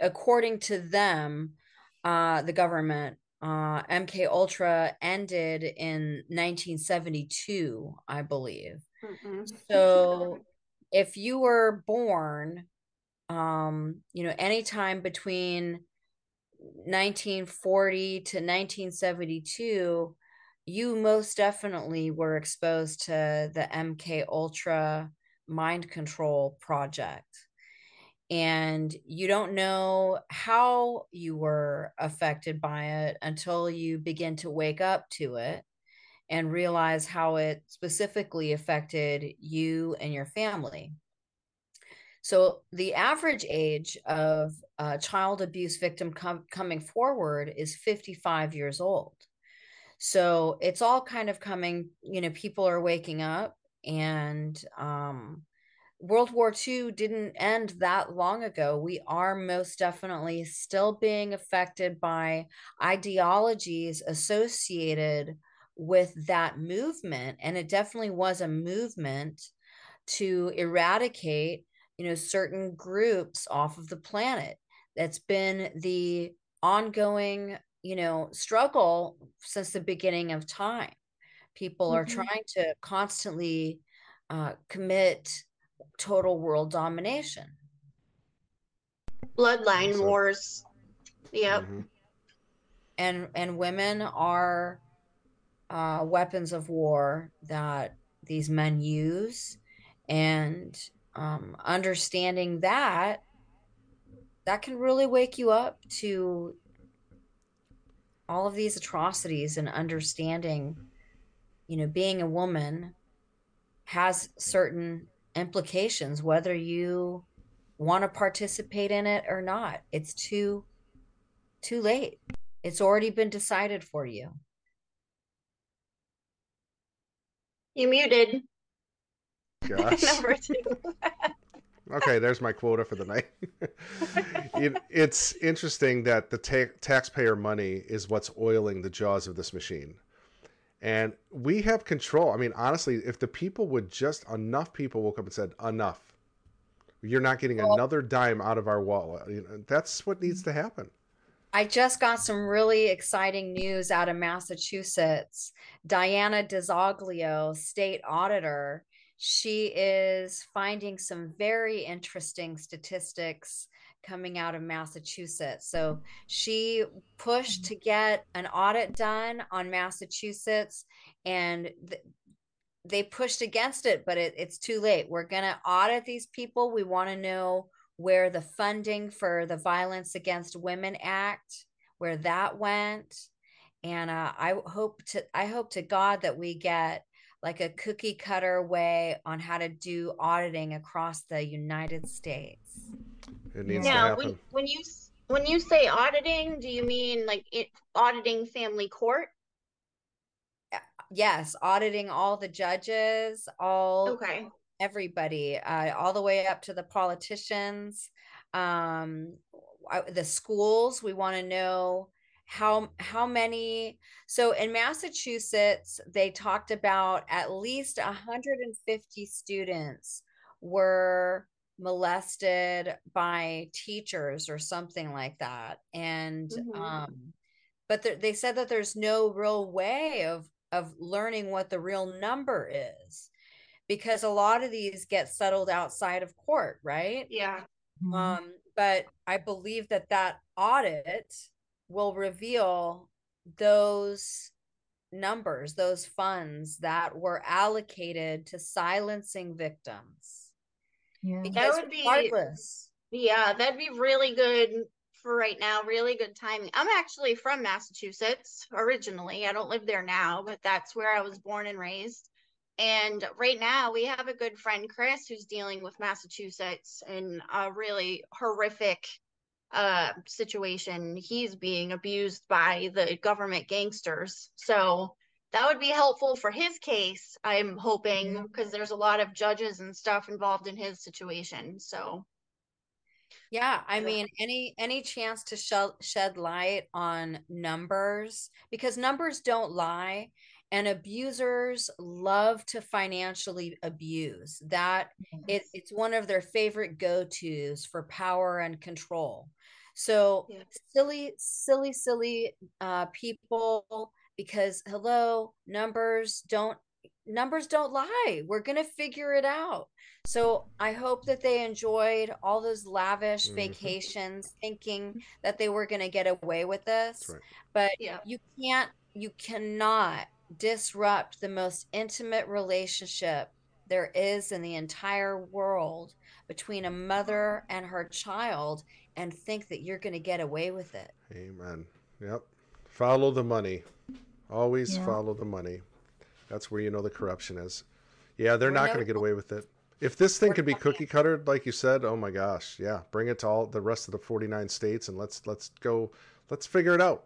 according to them, uh, the government uh, MK Ultra ended in 1972, I believe. Mm-hmm. So if you were born, um, you know, anytime between 1940 to 1972, you most definitely were exposed to the MK Ultra mind control project and you don't know how you were affected by it until you begin to wake up to it and realize how it specifically affected you and your family. So, the average age of a child abuse victim com- coming forward is 55 years old. So, it's all kind of coming, you know, people are waking up and um, World War II didn't end that long ago. We are most definitely still being affected by ideologies associated with that movement. And it definitely was a movement to eradicate, you know, certain groups off of the planet. That's been the ongoing, you know, struggle since the beginning of time. People mm-hmm. are trying to constantly uh, commit total world domination. Bloodline so, wars. Yep. Mm-hmm. And and women are uh, weapons of war that these men use, and um, understanding that that can really wake you up to all of these atrocities and understanding you know being a woman has certain implications whether you want to participate in it or not. It's too too late. It's already been decided for you. You muted Gosh. number two okay there's my quota for the night it, it's interesting that the ta- taxpayer money is what's oiling the jaws of this machine and we have control. I mean, honestly, if the people would just enough people woke up and said, "Enough, you're not getting well, another dime out of our wallet," you know, that's what needs to happen. I just got some really exciting news out of Massachusetts. Diana DiZoglio, state auditor, she is finding some very interesting statistics coming out of Massachusetts. So she pushed to get an audit done on Massachusetts and th- they pushed against it, but it, it's too late. We're going to audit these people. We want to know where the funding for the Violence Against Women Act, where that went. And uh, I hope to I hope to God that we get like a cookie cutter way on how to do auditing across the United States. It needs now, to happen. When, when you when you say auditing, do you mean like it, auditing family court? Yes, auditing all the judges, all okay, everybody, uh, all the way up to the politicians, um, the schools. We want to know how how many so in massachusetts they talked about at least 150 students were molested by teachers or something like that and mm-hmm. um but th- they said that there's no real way of of learning what the real number is because a lot of these get settled outside of court right yeah mm-hmm. um but i believe that that audit will reveal those numbers those funds that were allocated to silencing victims yeah. That would be regardless. Yeah, that'd be really good for right now. Really good timing. I'm actually from Massachusetts originally. I don't live there now, but that's where I was born and raised. And right now, we have a good friend, Chris, who's dealing with Massachusetts and a really horrific uh, situation. He's being abused by the government gangsters. So that would be helpful for his case i'm hoping because there's a lot of judges and stuff involved in his situation so. Yeah i mean any any chance to shed shed light on numbers because numbers don't lie and abusers love to financially abuse. That it, it's one of their favorite go-to's for power and control So Yeah. silly, silly, silly uh, people. Because hello, numbers don't numbers don't lie. We're gonna figure it out. So I hope that they enjoyed all those lavish Mhm. vacations, thinking that they were gonna get away with this. Right. But Yeah. you can't, you cannot disrupt the most intimate relationship there is in the entire world between a mother and her child and think that you're going to get away with it. Amen. Yep. Follow the money. Always Yeah. follow the money. That's where you know the corruption is. Yeah, they're We're not no- going to get away with it. If this thing We're could be cookie cuttered, like you said, oh my gosh, yeah, bring it to all the rest of the 49 states and let's let's go, let's figure it out.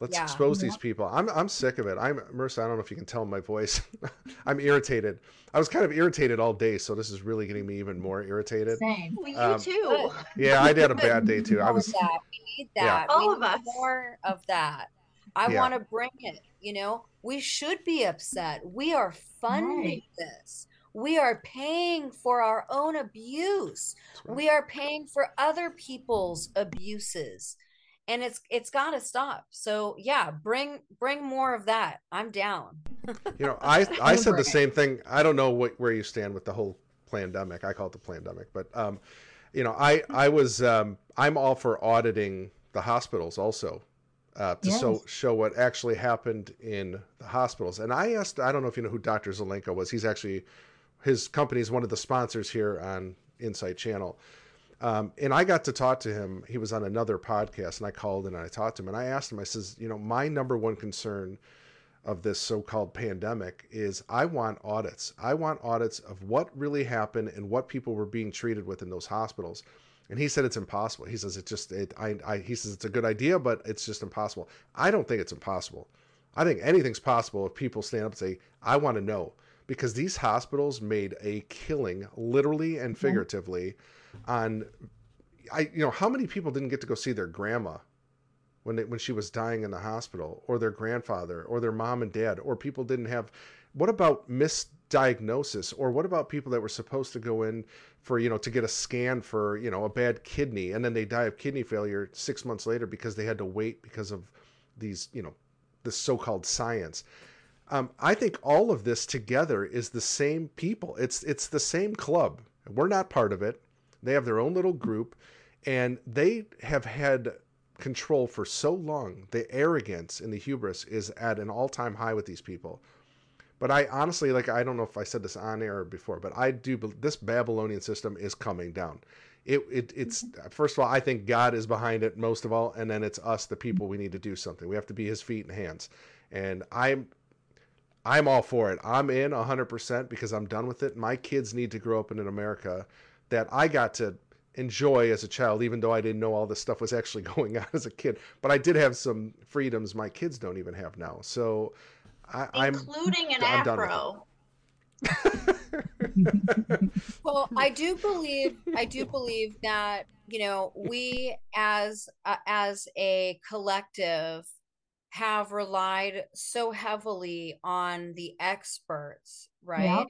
Let's Yeah. expose these people. I'm I'm sick of it. I'm Marissa. I don't know if you can tell in my voice. I'm irritated. I was kind of irritated all day, so this is really getting me even more irritated. Same. Well, you Um, too. Yeah, I had a bad day too. I was of that. We need Yeah. that. All we of us. more of that. I Yeah. want to bring it. You know, we should be upset. We are funding Right. this. We are paying for our own abuse. Right. We are paying for other people's abuses. And it's it's got to stop. So, yeah, bring bring more of that. I'm down. You know, I I said the same thing. I don't know what, where you stand with the whole pandemic. I call it the pandemic, but um, you know, I I was um, I'm all for auditing the hospitals also uh, to so Yes. show what actually happened in the hospitals. And I asked, I don't know if you know who Dr. Zelenko was. He's actually his company is one of the sponsors here on Insight Channel. Um, and I got to talk to him. He was on another podcast, and I called and I talked to him, and I asked him. I says, you know, my number one concern of this so-called pandemic is I want audits. I want audits of what really happened and what people were being treated with in those hospitals. And he said it's impossible. He says it just it I, I he says it's a good idea, but it's just impossible. I don't think it's impossible. I think anything's possible if people stand up and say, I want to know. Because these hospitals made a killing, literally and figuratively, on I you know, how many people didn't get to go see their grandma when they, when she was dying in the hospital or their grandfather or their mom and dad or people didn't have what about misdiagnosis or what about people that were supposed to go in for you know to get a scan for you know a bad kidney and then they die of kidney failure 6 months later because they had to wait because of these you know this so-called science um, I think all of this together is the same people. It's it's the same club. We're not part of it. They have their own little group, and they have had control for so long. The arrogance and the hubris is at an all-time high with these people. But I honestly, like, I don't know if I said this on air before, but I do. This Babylonian system is coming down. It, it it's first of all, I think God is behind it most of all, and then it's us, the people. We need to do something. We have to be His feet and hands. And I'm I'm all for it. I'm in 100% because I'm done with it. My kids need to grow up in America that I got to enjoy as a child, even though I didn't know all this stuff was actually going on as a kid. But I did have some freedoms my kids don't even have now. So I, I'm. including an I'm done with afro. Well, I do believe I do believe that you know we as uh, as a collective have relied so heavily on the experts, right?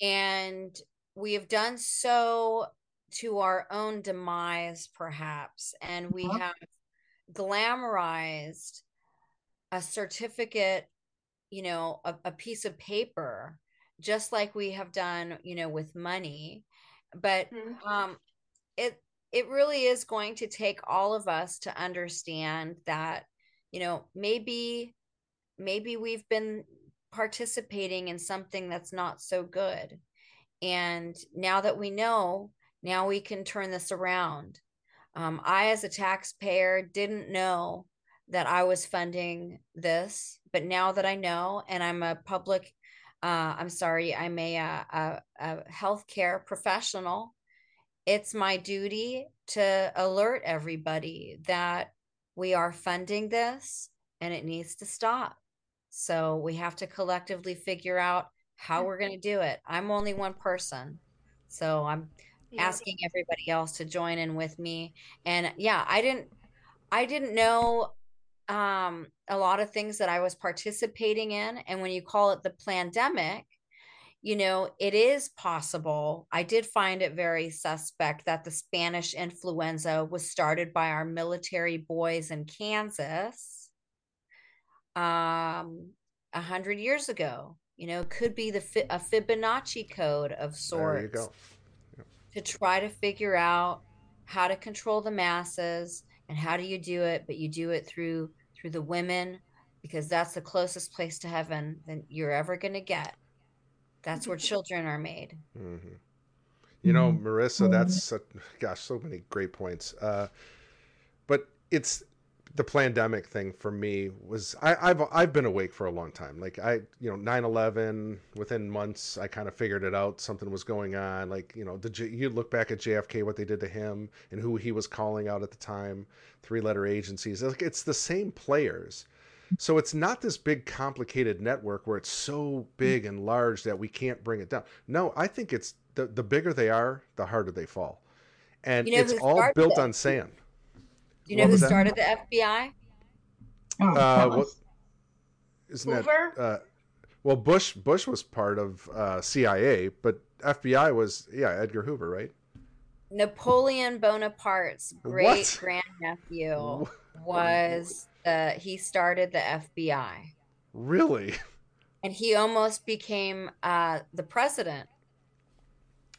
And we have done so to our own demise, perhaps, and we Uh-huh. have glamorized a certificate, you know, a, a piece of paper, just like we have done, you know, with money. But Mhm. um, it it really is going to take all of us to understand that, you know, maybe maybe we've been participating in something that's not so good. And now that we know, now we can turn this around. Um, I, as a taxpayer, didn't know that I was funding this, but now that I know, and I'm a public, uh, I'm sorry, I'm a, a, a, a healthcare professional, it's my duty to alert everybody that we are funding this and it needs to stop. So we have to collectively figure out how we're going to do it. I'm only one person. So I'm asking everybody else to join in with me. And yeah, I didn't I didn't know um a lot of things that I was participating in and when you call it the pandemic, you know, it is possible. I did find it very suspect that the Spanish influenza was started by our military boys in Kansas um, a hundred years ago. You know, it could be the a Fibonacci code of sorts. There you go. Yep. To try to figure out how to control the masses and how do you do it, but you do it through through the women because that's the closest place to heaven that you're ever going to get that's where children are made. Mm-hmm. You know, mm-hmm. Marissa, that's such, gosh, so many great points. Uh, but it's the pandemic thing for me was I, have I've been awake for a long time. Like I, you know, 9/11. Within months, I kind of figured it out. Something was going on. Like you know, the you look back at JFK, what they did to him, and who he was calling out at the time. Three letter agencies. Like it's the same players. So it's not this big complicated network where it's so big and large that we can't bring it down. No, I think it's the the bigger they are, the harder they fall. And you know it's all built on sand. Do you know who started that? the FBI? Oh, uh, what, isn't Hoover? that uh, well Bush Bush was part of uh, CIA, but FBI was yeah, Edgar Hoover, right? Napoleon Bonaparte's great grandnephew was uh, he started the FBI. Really? And he almost became uh, the president.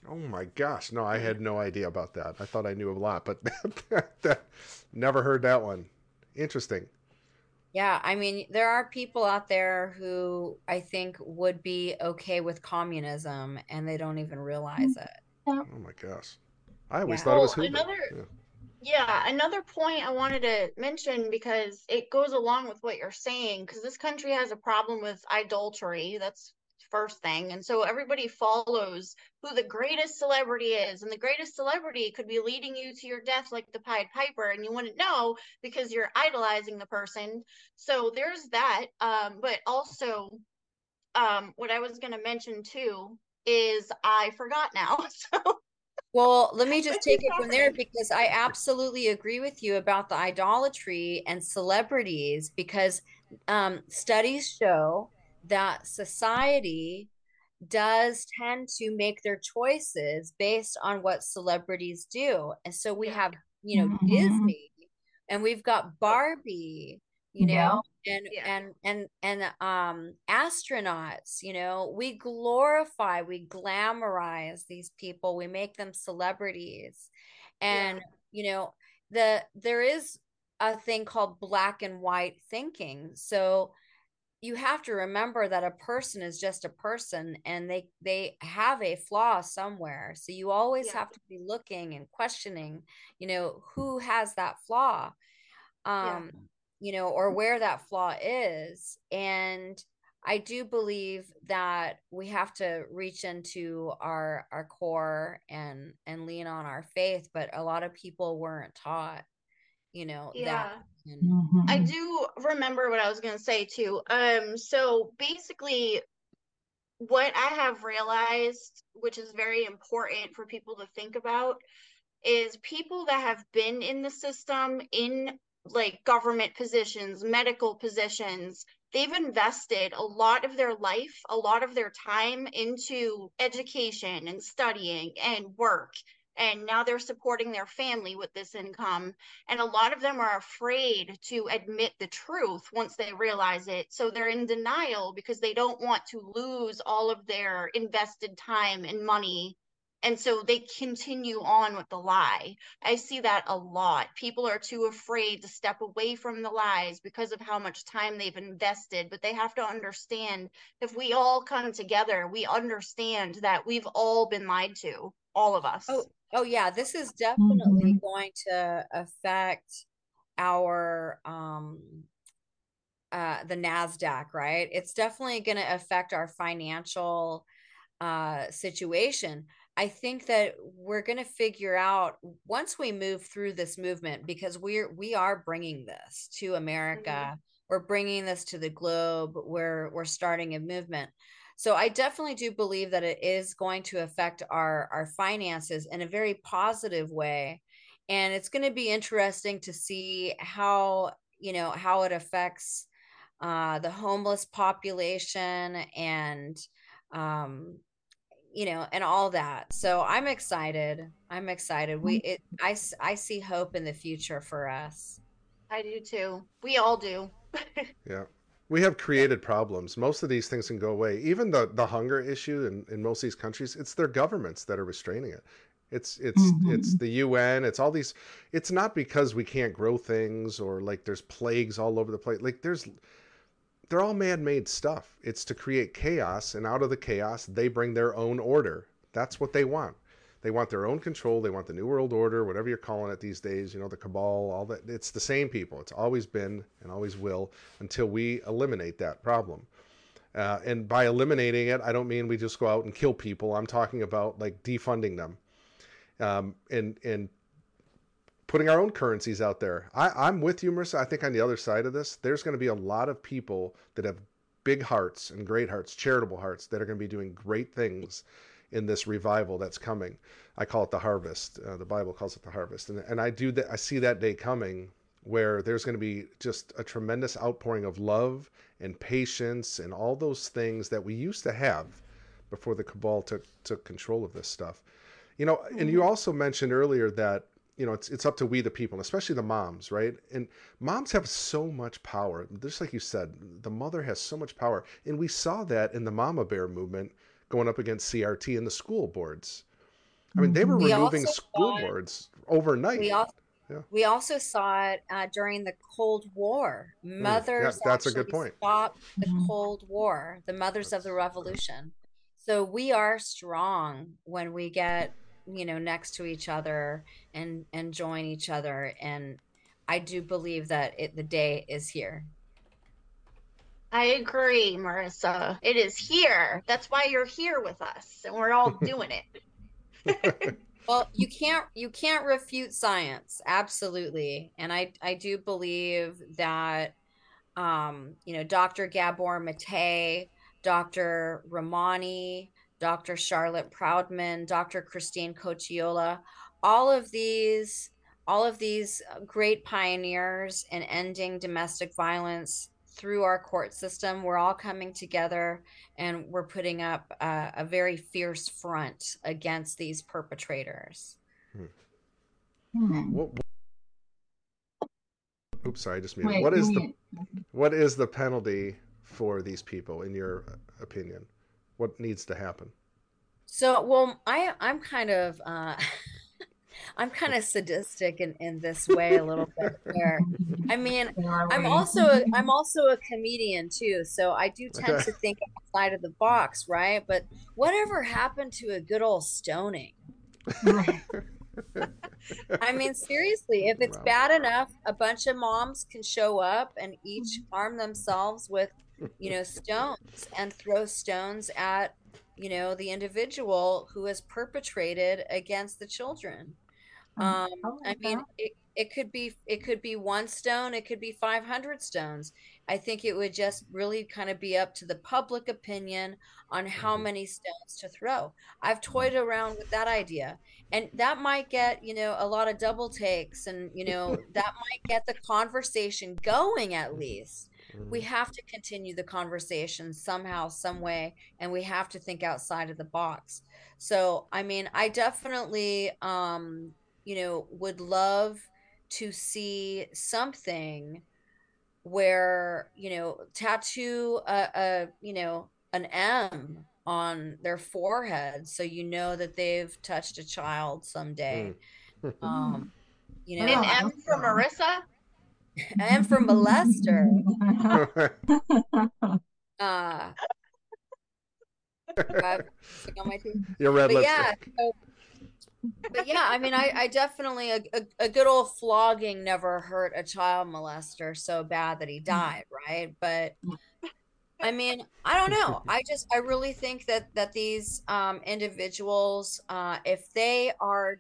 Oh my gosh! No, I had no idea about that. I thought I knew a lot, but that, never heard that one. Interesting. Yeah, I mean, there are people out there who I think would be okay with communism, and they don't even realize mm, it. Oh my gosh! I always yeah. thought it was oh, Hoover. Another, yeah. Yeah, another point I wanted to mention because it goes along with what you're saying, because this country has a problem with idolatry. That's first thing. And so everybody follows who the greatest celebrity is. And the greatest celebrity could be leading you to your death like the Pied Piper, and you wouldn't know because you're idolizing the person. So there's that. Um, but also, um, what I was going to mention too is I forgot now. So well, let me just take it from there because I absolutely agree with you about the idolatry and celebrities because um, studies show that society does tend to make their choices based on what celebrities do. And so we have, you know, mm-hmm. Disney and we've got Barbie you know yeah. and yeah. and and and um astronauts you know we glorify we glamorize these people we make them celebrities and yeah. you know the there is a thing called black and white thinking so you have to remember that a person is just a person and they they have a flaw somewhere. So you always have to be looking and questioning you know who has that flaw um you know, or where that flaw is. And I do believe that we have to reach into our our core and and lean on our faith, but a lot of people weren't taught, you know, yeah. that. And... Mm-hmm. I do remember what I was going to say too. Um so basically what I have realized, which is very important for people to think about, is people that have been in the system in like government positions, medical positions. They've invested a lot of their life, a lot of their time into education and studying and work. And now they're supporting their family with this income. And a lot of them are afraid to admit the truth once they realize it. So they're in denial because they don't want to lose all of their invested time and money and so they continue on with the lie. I see that a lot. People are too afraid to step away from the lies because of how much time they've invested. But they have to understand if we all come together, we understand that we've all been lied to, all of us. Oh, oh yeah. This is definitely mm-hmm. going to affect our um uh the NASDAQ, right? It's definitely going to affect our financial uh situation I think that we're going to figure out once we move through this movement because we're we are bringing this to America. Mm-hmm. We're bringing this to the globe. We're we're starting a movement. So I definitely do believe that it is going to affect our our finances in a very positive way. And it's going to be interesting to see how, you know, how it affects uh, the homeless population and um, you know, and all that. So I'm excited. I'm excited. We, it, I, I see hope in the future for us. I do too. We all do. yeah. We have created problems. Most of these things can go away. Even the, the hunger issue in, in most of these countries, it's their governments that are restraining it. It's it's mm-hmm. it's the UN. It's all these. It's not because we can't grow things or like there's plagues all over the place. Like there's, they're all man-made stuff. It's to create chaos, and out of the chaos, they bring their own order. That's what they want. They want their own control. They want the New World Order, whatever you're calling it these days. You know, the cabal, all that. It's the same people. It's always been and always will until we eliminate that problem. Uh, and by eliminating it, I don't mean we just go out and kill people. I'm talking about like defunding them, um, and and putting our own currencies out there. I, I'm with you, Marissa. I think on the other side of this, there's going to be a lot of people that have big hearts and great hearts, charitable hearts, that are going to be doing great things in this revival that's coming. I call it the harvest. Uh, the Bible calls it the harvest, and and I do that. I see that day coming where there's going to be just a tremendous outpouring of love and patience and all those things that we used to have before the cabal took took control of this stuff. You know, and you mm-hmm. also mentioned earlier that you know it's it's up to we the people, especially the moms, right? And moms have so much power. Just like you said, the mother has so much power, and we saw that in the Mama Bear movement going up against CRT and the school boards. I mean, they were we removing school boards overnight. We also, yeah. we also saw it uh, during the Cold War. Mothers. Mm, yeah, that's a good point. Stopped the mm-hmm. Cold War, the mothers that's, of the revolution. So we are strong when we get, you know, next to each other and and join each other. And I do believe that it, the day is here. I agree, Marissa. It is here. That's why you're here with us, and we're all doing it. well, you can't you can't refute science, absolutely, and I I do believe that, um, you know, Dr. Gabor Mate, Dr. Ramani, Dr. Charlotte Proudman, Dr. Christine Cocchiola, all of these all of these great pioneers in ending domestic violence through our court system. We're all coming together and we're putting up a, a very fierce front against these perpetrators. Hmm. What, what, oops, sorry, I just muted. Wait, what is the what is the penalty for these people, in your opinion? What needs to happen? So, well, I I'm kind of. Uh, I'm kind of sadistic in, in this way a little bit. Where, I mean, I'm also a, I'm also a comedian too, so I do tend to think outside of the box, right? But whatever happened to a good old stoning? I mean, seriously, if it's wow. bad enough, a bunch of moms can show up and each arm themselves with, you know, stones and throw stones at, you know, the individual who has perpetrated against the children. Um, I mean, it, it could be it could be one stone, it could be 500 stones. I think it would just really kind of be up to the public opinion on how mm-hmm. many stones to throw. I've toyed around with that idea, and that might get you know a lot of double takes, and you know that might get the conversation going at least. We mm-hmm. have to continue the conversation somehow, some way, and we have to think outside of the box. So, I mean, I definitely um, you know, would love to see something where, you know, tattoo a, a you know, an M on their forehead so you know that they've touched a child someday. Mm. um, you know, an M for Marissa? M for molester. uh, Your red but lipstick. Yeah, so, but yeah, I mean, I, I definitely a, a, a, good old flogging never hurt a child molester so bad that he mm. died, right? But I mean, I don't know. I just I really think that that these um, individuals, uh, if they are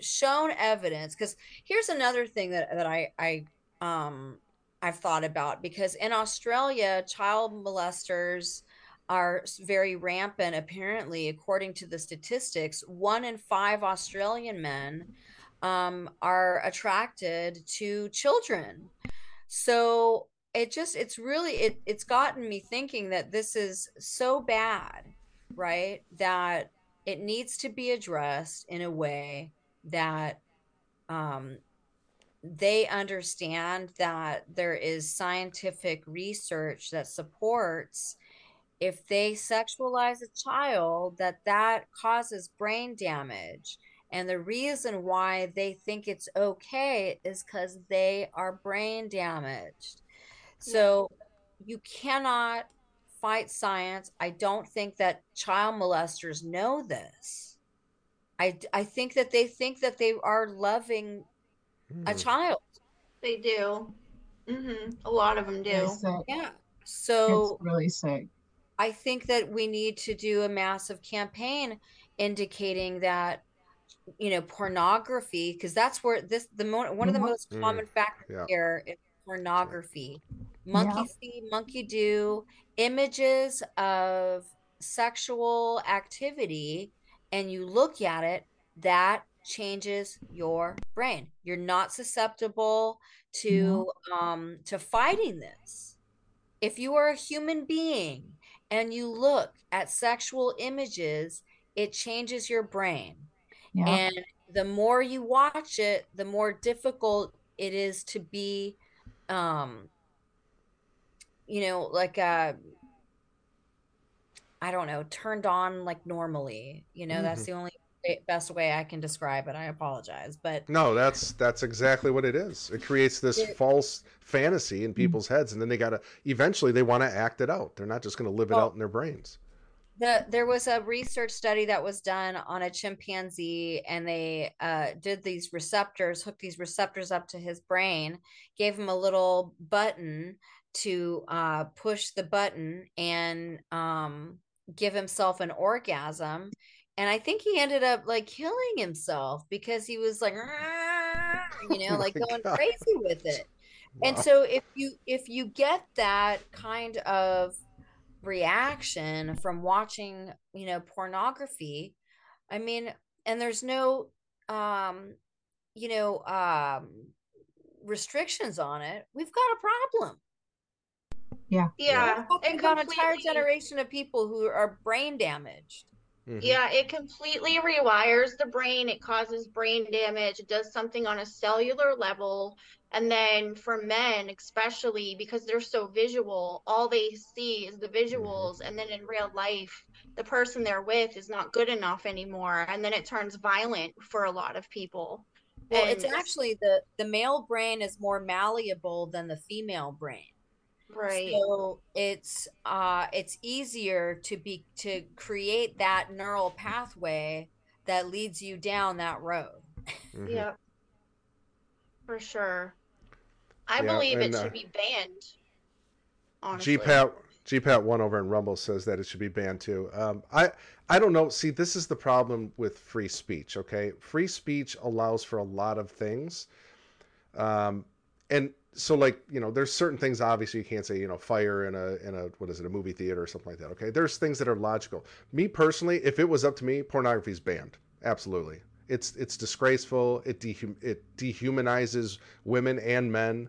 shown evidence, because here's another thing that that I I um I've thought about because in Australia, child molesters are very rampant, apparently, according to the statistics. One in five Australian men um, are attracted to children. So it just, it's really, it, it's gotten me thinking that this is so bad right? That it needs to be addressed in a way that um, they understand that there is scientific research that supports if they sexualize a child that that causes brain damage and the reason why they think it's okay is because they are brain damaged so you cannot fight science i don't think that child molesters know this i i think that they think that they are loving a Hmm. child They do. hmm A lot of them do. It's sick. yeah It's so really sick. I think that we need to do a massive campaign indicating that you know pornography because that's where this the mo- one of the Mhm. most Mm, common factors yeah. here is pornography. Monkey Yeah. see, monkey do, images of sexual activity, and you look at it, that changes your brain. You're not susceptible to um to fighting this. If you are a human being and you look at sexual images, it changes your brain. Yeah. And the more you watch it, the more difficult it is to be, um, you know, like uh, I don't know, turned on like normally. You know, that's Mhm. the only best way I can describe it. I apologize, but No, that's that's exactly what it is. It creates this It- false fantasy in people's heads, and then they gotta eventually they want to act it out. They're not just gonna live it Well- out in their brains. The, there was a research study that was done on a chimpanzee, and they uh, did these receptors, hooked these receptors up to his brain, gave him a little button to uh, push the button and um, give himself an orgasm. And I think he ended up like killing himself because he was like, you know, Oh like going God. crazy with it and so if you if you get that kind of reaction from watching you know pornography i mean and there's no um you know um restrictions on it we've got a problem Yeah. We've It got an entire generation of people who are brain damaged Mhm. Yeah, it completely rewires the brain. It causes brain damage. It does something on a cellular level. And then for men, especially because they're so visual, all they see is the visuals. And then in real life, the person they're with is not good enough anymore. And then it turns violent for a lot of people. well it's actually the the male brain is more malleable than the female brain Right. So it's uh it's easier to be to create that neural pathway that leads you down that road. Mhm. Yeah. For sure. I Yeah, believe it and, uh, should be banned. Honestly. GPAT GPAT one over in Rumble says that it should be banned too. Um, I I don't know. See, this is the problem with free speech. Okay, free speech allows for a lot of things, um, and so like you know, there's certain things obviously you can't say. You know, fire in a in a what is it, a movie theater or something like that. Okay, there's things that are logical. Me personally, if it was up to me, pornography is banned. Absolutely, it's it's disgraceful. It dehum- it dehumanizes women and men.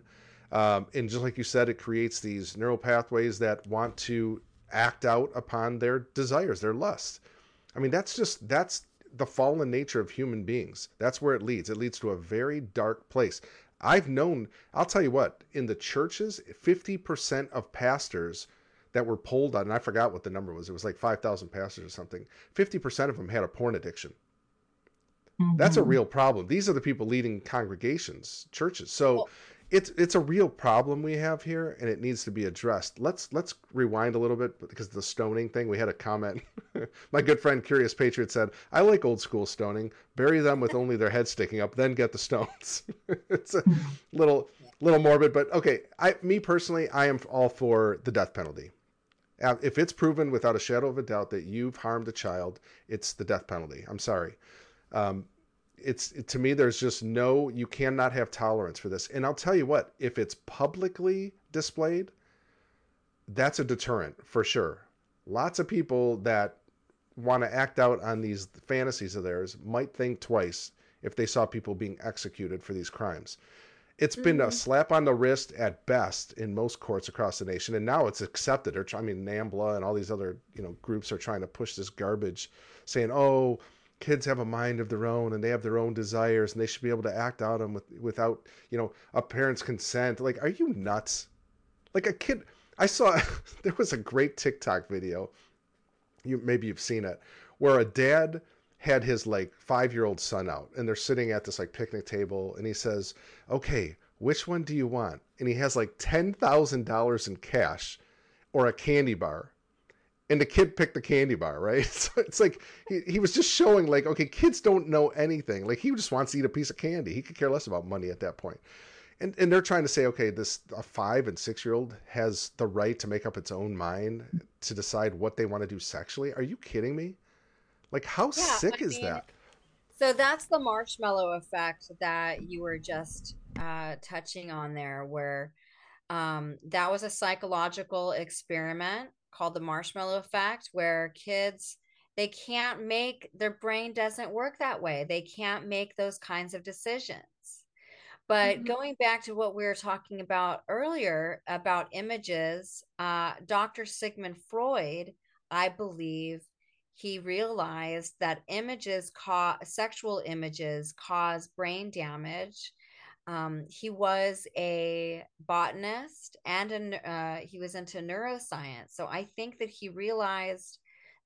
Um, and just like you said, it creates these neural pathways that want to act out upon their desires, their lust. I mean, that's just that's the fallen nature of human beings. That's where it leads. It leads to a very dark place. I've known, I'll tell you what, in the churches, 50% of pastors that were polled on, and I forgot what the number was, it was like 5,000 pastors or something, 50% of them had a porn addiction. That's a Mhm. real problem. These are the people leading congregations, churches. So Well- it's it's a real problem we have here, and it needs to be addressed. Let's let's rewind a little bit because the stoning thing. We had a comment. My good friend Curious Patriot said, "I like old school stoning. Bury them with only their head sticking up, then get the stones." it's a little little morbid, but okay. I me personally, I am all for the death penalty. If it's proven without a shadow of a doubt that you've harmed a child, it's the death penalty. I'm sorry. Um, it's it, to me there's just no you cannot have tolerance for this and i'll tell you what if it's publicly displayed that's a deterrent for sure lots of people that want to act out on these fantasies of theirs might think twice if they saw people being executed for these crimes It's been mm-hmm. a slap on the wrist at best in most courts across the nation, and now it's accepted. Or I mean, NAMBLA and all these other you know groups are trying to push this garbage, saying, "Oh, kids have a mind of their own and they have their own desires and they should be able to act out them with, without you know a parent's consent." Like, are you nuts? Like a kid, I saw there was a great TikTok video. You maybe you've seen it, where a dad had his like five year old son out and they're sitting at this like picnic table and he says, Okay, which one do you want? And he has like $10,000 in cash or a candy bar. And the kid picked the candy bar, right? So it's like he, he was just showing, like, okay, kids don't know anything. Like, he just wants to eat a piece of candy. He could care less about money at that point. And, and they're trying to say, okay, this a five and six year old has the right to make up its own mind to decide what they want to do sexually. Are you kidding me? Like, how yeah, sick I is mean, that? So that's the marshmallow effect that you were just uh, touching on there, where um, that was a psychological experiment called the marshmallow effect, where kids they can't make their brain doesn't work that way. They can't make those kinds of decisions. But mm-hmm. going back to what we were talking about earlier about images, uh, Dr. Sigmund Freud, I believe, he realized that images cause sexual images cause brain damage um, he was a botanist and an, uh, he was into neuroscience so i think that he realized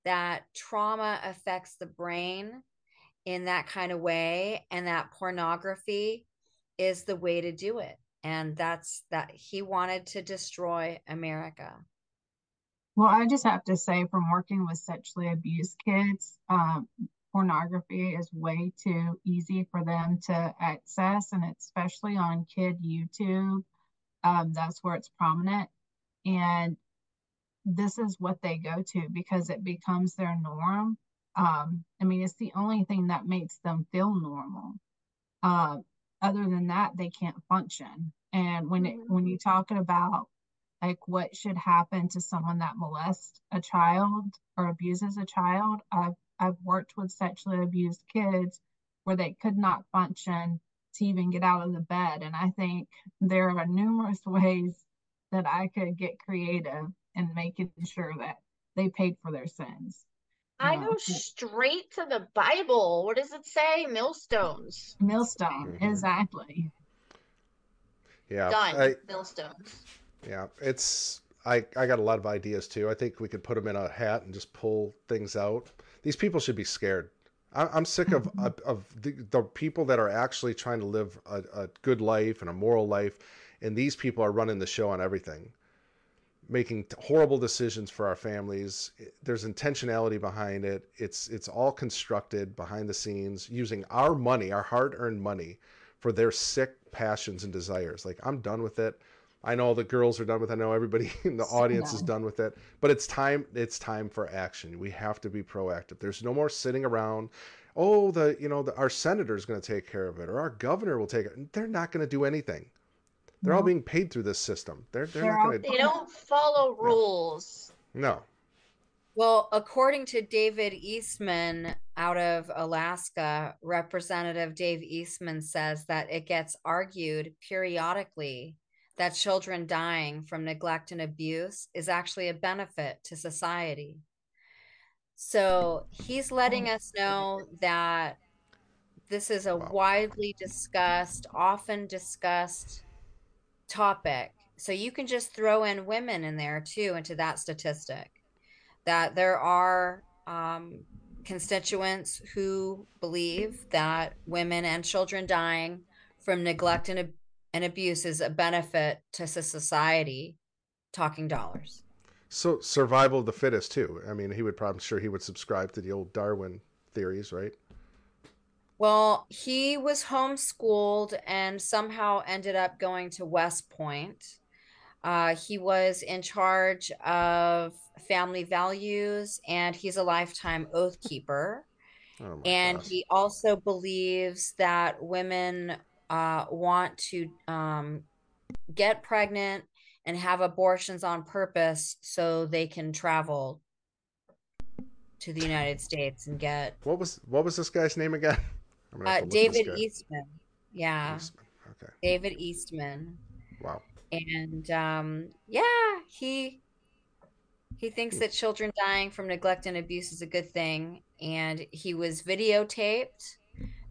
that trauma affects the brain in that kind of way and that pornography is the way to do it and that's that he wanted to destroy america. Well, I just have to say, from working with sexually abused kids, um, pornography is way too easy for them to access, and especially on kid YouTube, um, that's where it's prominent. And this is what they go to because it becomes their norm. Um, I mean, it's the only thing that makes them feel normal. Uh, other than that, they can't function. And when it, when you're talking about like what should happen to someone that molests a child or abuses a child. I've I've worked with sexually abused kids where they could not function to even get out of the bed. And I think there are numerous ways that I could get creative in making sure that they paid for their sins. I go straight to the Bible. What does it say? Millstones. Millstone, mm-hmm. exactly. Yeah. Done. I, Millstones. Yeah, it's I I got a lot of ideas too. I think we could put them in a hat and just pull things out. These people should be scared. I, am sick of mm-hmm. of, of the, the, people that are actually trying to live a, a good life and a moral life, and these people are running the show on everything, making horrible decisions for our families. There's intentionality behind it. It's it's all constructed behind the scenes using our money, our hard-earned money, for their sick passions and desires. Like I'm done with it. I know the girls are done with it. I know everybody in the audience is done with it. But it's time it's time for action. We have to be proactive. There's no more sitting around. Oh, the you know, the, our senator is going to take care of it or our governor will take it. They're not going to do anything. They're no. all being paid through this system. They're they're, they're not going to They don't follow rules. No. Well, according to David Eastman out of Alaska, Representative Dave Eastman says that it gets argued periodically that children dying from neglect and abuse is actually a benefit to society. So he's letting us know that this is a widely discussed, often discussed topic. So you can just throw in women in there too, into that statistic. That there are um, constituents who believe that women and children dying from neglect and and abuse is a benefit to society talking dollars. So survival of the fittest too. I mean he would probably sure he would subscribe to the old darwin theories right? Well he was homeschooled and somehow ended up going to west point. Uh, he was in charge of family values and he's a lifetime oath keeper. Oh and gosh. he also believes that women uh, want to um, get pregnant and have abortions on purpose so they can travel to the United States and get what was what was this guy's name again? Uh, David Eastman. Yeah. Eastman. Okay. David Eastman. Wow. And um, yeah, he he thinks that children dying from neglect and abuse is a good thing. And he was videotaped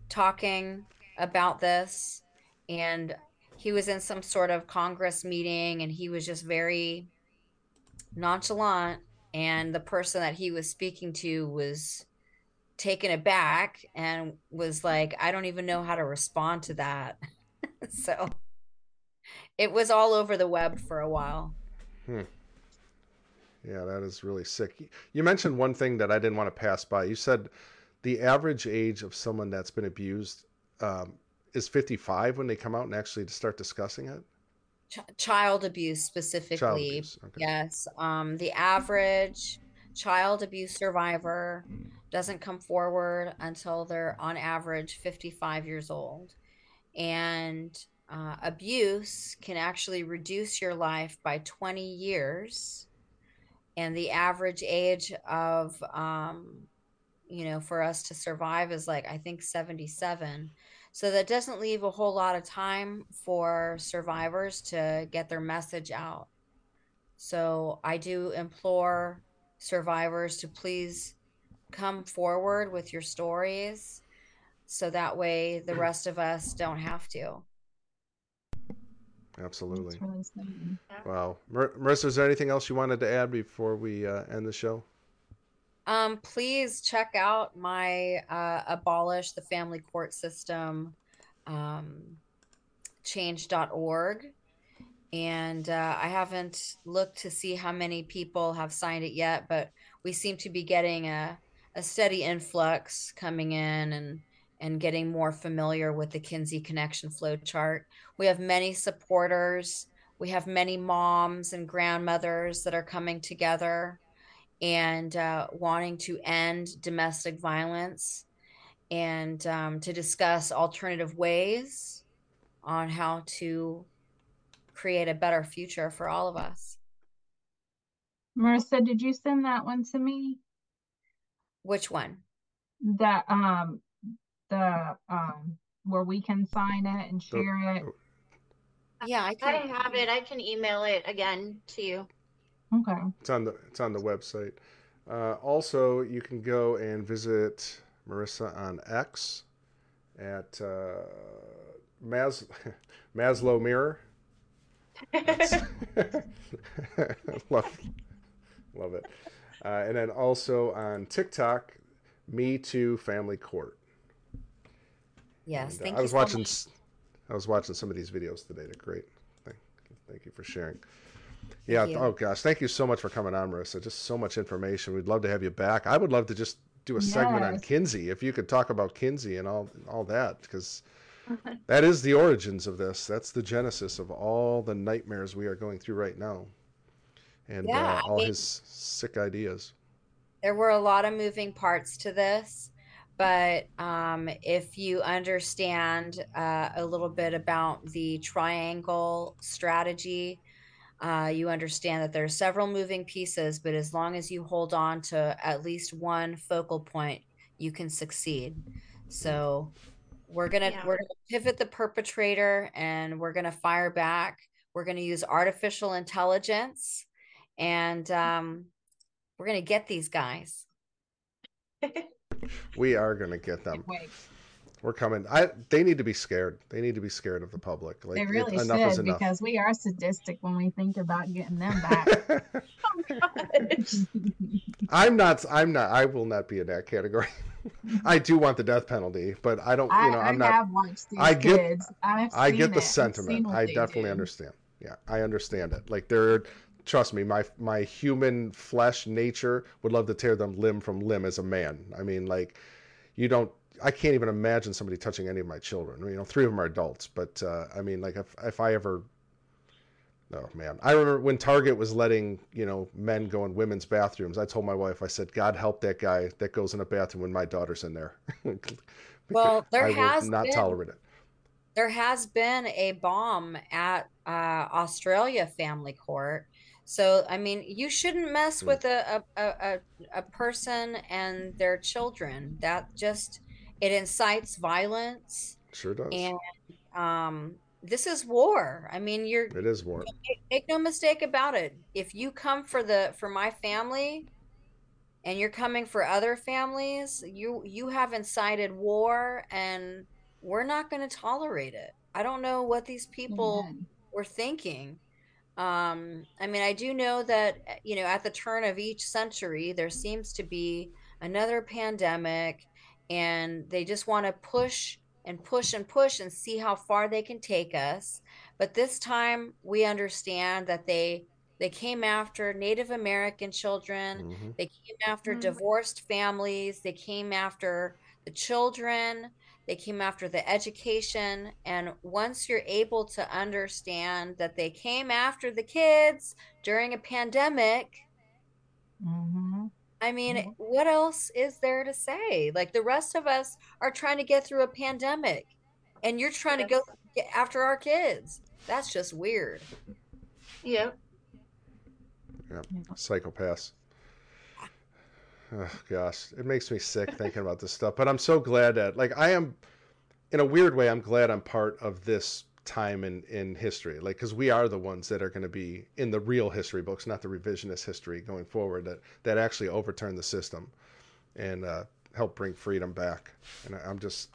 talking about this. And he was in some sort of Congress meeting and he was just very nonchalant. And the person that he was speaking to was taken aback and was like, I don't even know how to respond to that. so it was all over the web for a while. Hmm. Yeah, that is really sick. You mentioned one thing that I didn't want to pass by. You said the average age of someone that's been abused um, is 55 when they come out and actually start discussing it. Ch- child abuse specifically. Child abuse. Okay. Yes. Um, the average child abuse survivor doesn't come forward until they're on average 55 years old. And uh, abuse can actually reduce your life by 20 years and the average age of um, you know for us to survive is like i think 77 so that doesn't leave a whole lot of time for survivors to get their message out so i do implore survivors to please come forward with your stories so that way the rest of us don't have to Absolutely. wow. Mar- Marissa, is there anything else you wanted to add before we uh, end the show? Um, please check out my uh, abolish the family court system um, change.org. And uh, I haven't looked to see how many people have signed it yet, but we seem to be getting a, a steady influx coming in and and getting more familiar with the Kinsey Connection flow chart. We have many supporters. We have many moms and grandmothers that are coming together and uh, wanting to end domestic violence and um, to discuss alternative ways on how to create a better future for all of us. Marissa, did you send that one to me? Which one? That um the um where we can sign it and share it? Yeah, I can. I have it. I can email it again to you. Okay. It's on the it's on the website. Uh, also, you can go and visit Marissa on X at uh, Mas Maslow Mirror. love, love it. Uh, and then also on TikTok, Me Too Family Court. Yes, and, uh, thank I was so watching. Much. I was watching some of these videos today. They're great. Thank, thank you for sharing. Yeah. Oh gosh, thank you so much for coming on, Marissa. Just so much information. We'd love to have you back. I would love to just do a yes. segment on Kinsey. If you could talk about Kinsey and all all that, because that is the origins of this. That's the genesis of all the nightmares we are going through right now, and yeah, uh, all I mean, his sick ideas. There were a lot of moving parts to this but um, if you understand uh, a little bit about the triangle strategy, uh, you understand that there are several moving pieces, but as long as you hold on to at least one focal point, you can succeed. So we're gonna yeah. we're gonna pivot the perpetrator, and we're gonna fire back. We're gonna use artificial intelligence, and um, we're gonna get these guys. we are going to get them. We're coming. I. They need to be scared. They need to be scared of the public. Like, they really it, enough should because we are sadistic when we think about getting them back. I'm not. I'm not. I will not be in that category. I do want the death penalty, but I don't. You know, I, am not. Have watched these I get. Kids. I get the it. sentiment. I definitely do. understand. Yeah, I understand it. Like there trust me, my my human flesh nature would love to tear them limb from limb as a man. I mean, like, you don't. I can't even imagine somebody touching any of my children. You know, three of them are adults, but uh, I mean, like, if if I ever, oh man, I remember when Target was letting you know men go in women's bathrooms. I told my wife, I said, God help that guy that goes in a bathroom when my daughter's in there. well, there I has not been, tolerate it. There has been a bomb at uh, Australia Family Court so, I mean, you shouldn't mess hmm. with a, a, a, a person and their children. That just, it incites violence. Sure does. And um, this is war. I mean, you're It is war. make no mistake about it. If you come for the for my family and you're coming for other families, you you have incited war and we're not going to tolerate it. I don't know what these people Amen. were thinking. Um, I mean, I do know that, you know, at the turn of each century, there seems to be another pandemic, and they just want to push and push and push and see how far they can take us. But this time, we understand that they they came after Native American children, Mhm. they came after Mhm. divorced families, they came after the children, they came after the education. And once you're able to understand that they came after the kids during a pandemic, Mhm. I mean, Mhm. what else is there to say? Like the rest of us are trying to get through a pandemic, and you're trying to go get after our kids. That's just weird. Yep. Yeah. Psychopaths. Oh gosh, it makes me sick thinking about this stuff. But I'm so glad that, like, I am, in a weird way, I'm glad I'm part of this time in in history. Like, because we are the ones that are going to be in the real history books, not the revisionist history going forward. That that actually overturn the system and uh, help bring freedom back. And I'm just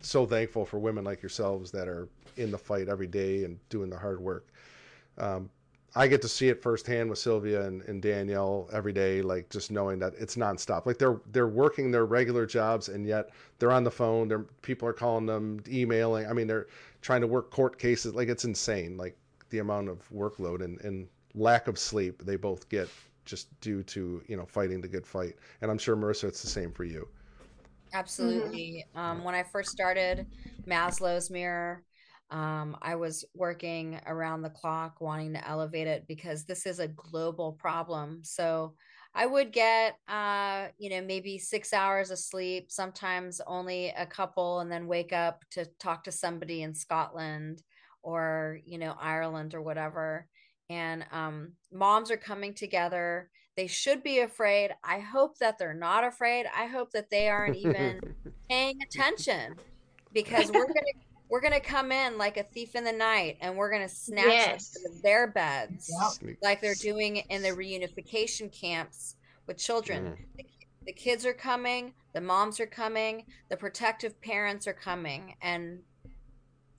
so thankful for women like yourselves that are in the fight every day and doing the hard work. Um, I get to see it firsthand with Sylvia and, and Danielle every day, like just knowing that it's nonstop. Like they're they're working their regular jobs and yet they're on the phone. They're people are calling them, emailing. I mean, they're trying to work court cases. Like it's insane. Like the amount of workload and, and lack of sleep they both get just due to you know fighting the good fight. And I'm sure Marissa, it's the same for you. Absolutely. Um, when I first started Maslow's Mirror, um, I was working around the clock wanting to elevate it because this is a global problem. So I would get, uh, you know, maybe six hours of sleep, sometimes only a couple, and then wake up to talk to somebody in Scotland or, you know, Ireland or whatever. And um, moms are coming together. They should be afraid. I hope that they're not afraid. I hope that they aren't even paying attention because we're gonna we're gonna come in like a thief in the night and we're gonna snatch Yes. out of their beds Yep. Like they're doing in the reunification camps with children. Mm. The, the kids are coming, the moms are coming, the protective parents are coming, and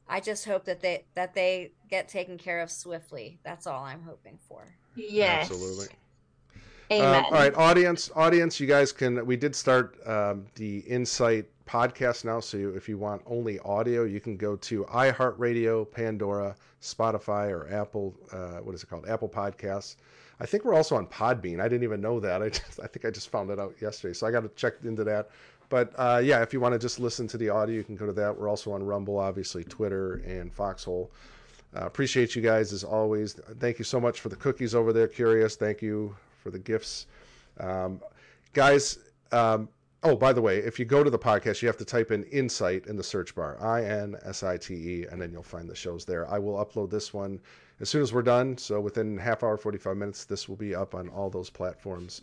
I just hope that they that they get taken care of swiftly. That's all I'm hoping for. Yes. Absolutely. Amen. Um, all right, audience, audience, you guys can. We did start um, the Insite podcast now, so if you want only audio, you can go to iHeartRadio, Pandora, Spotify, or Apple. Uh, what is it called? Apple Podcasts. I think we're also on Podbean. I didn't even know that. I just, I think I just found it out yesterday, so I got to check into that. But uh, yeah, if you want to just listen to the audio, you can go to that. We're also on Rumble, obviously, Twitter, and Foxhole. Uh, appreciate you guys as always. Thank you so much for the cookies over there, Curious. Thank you for the gifts. Um, guys, um, oh, by the way, if you go to the podcast, you have to type in Insite in the search bar I N S I T E, and then you'll find the shows there. I will upload this one as soon as we're done. So within half hour, 45 minutes, this will be up on all those platforms.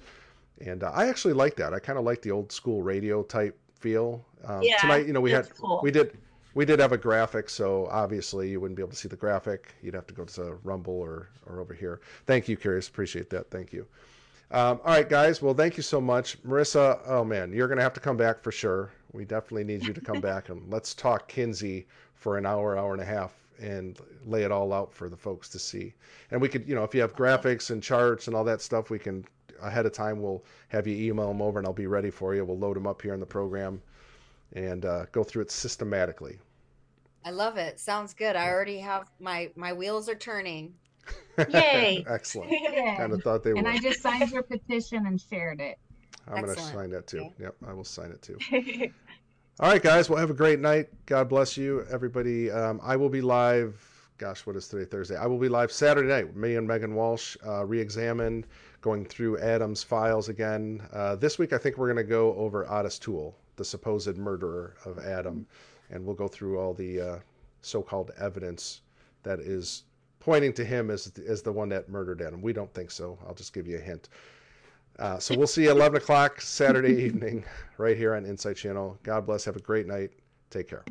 And uh, I actually like that. I kind of like the old school radio type feel. Um, Yeah, tonight, you know, we had cool. we did we did have a graphic, so obviously you wouldn't be able to see the graphic. You'd have to go to Rumble or or over here. Thank you, Curious. Appreciate that. Thank you. Um, all right, guys. Well, thank you so much, Marissa. Oh man, you're gonna have to come back for sure. We definitely need you to come back and let's talk Kinsey for an hour, hour and a half, and lay it all out for the folks to see. And we could, you know, if you have graphics and charts and all that stuff, we can ahead of time. We'll have you email them over, and I'll be ready for you. We'll load them up here in the program and uh, go through it systematically. I love it. Sounds good. I already have my my wheels are turning. Yay. Excellent. Yeah. Kind of thought they And would. I just signed your petition and shared it. I'm going to sign that too. Okay. Yep, I will sign it too. All right, guys. Well, have a great night. God bless you, everybody. Um, I will be live. Gosh, what is today? Thursday. I will be live Saturday night. Me and Megan Walsh uh, re-examine, going through Adam's files again. Uh, this week, I think we're going to go over Otis Toole, the supposed murderer of Adam, and we'll go through all the uh, so-called evidence that is pointing to him as as the one that murdered Adam. We don't think so. I'll just give you a hint. Uh, so we'll see you 11 o'clock Saturday evening right here on Insite Channel. God bless. Have a great night. Take care.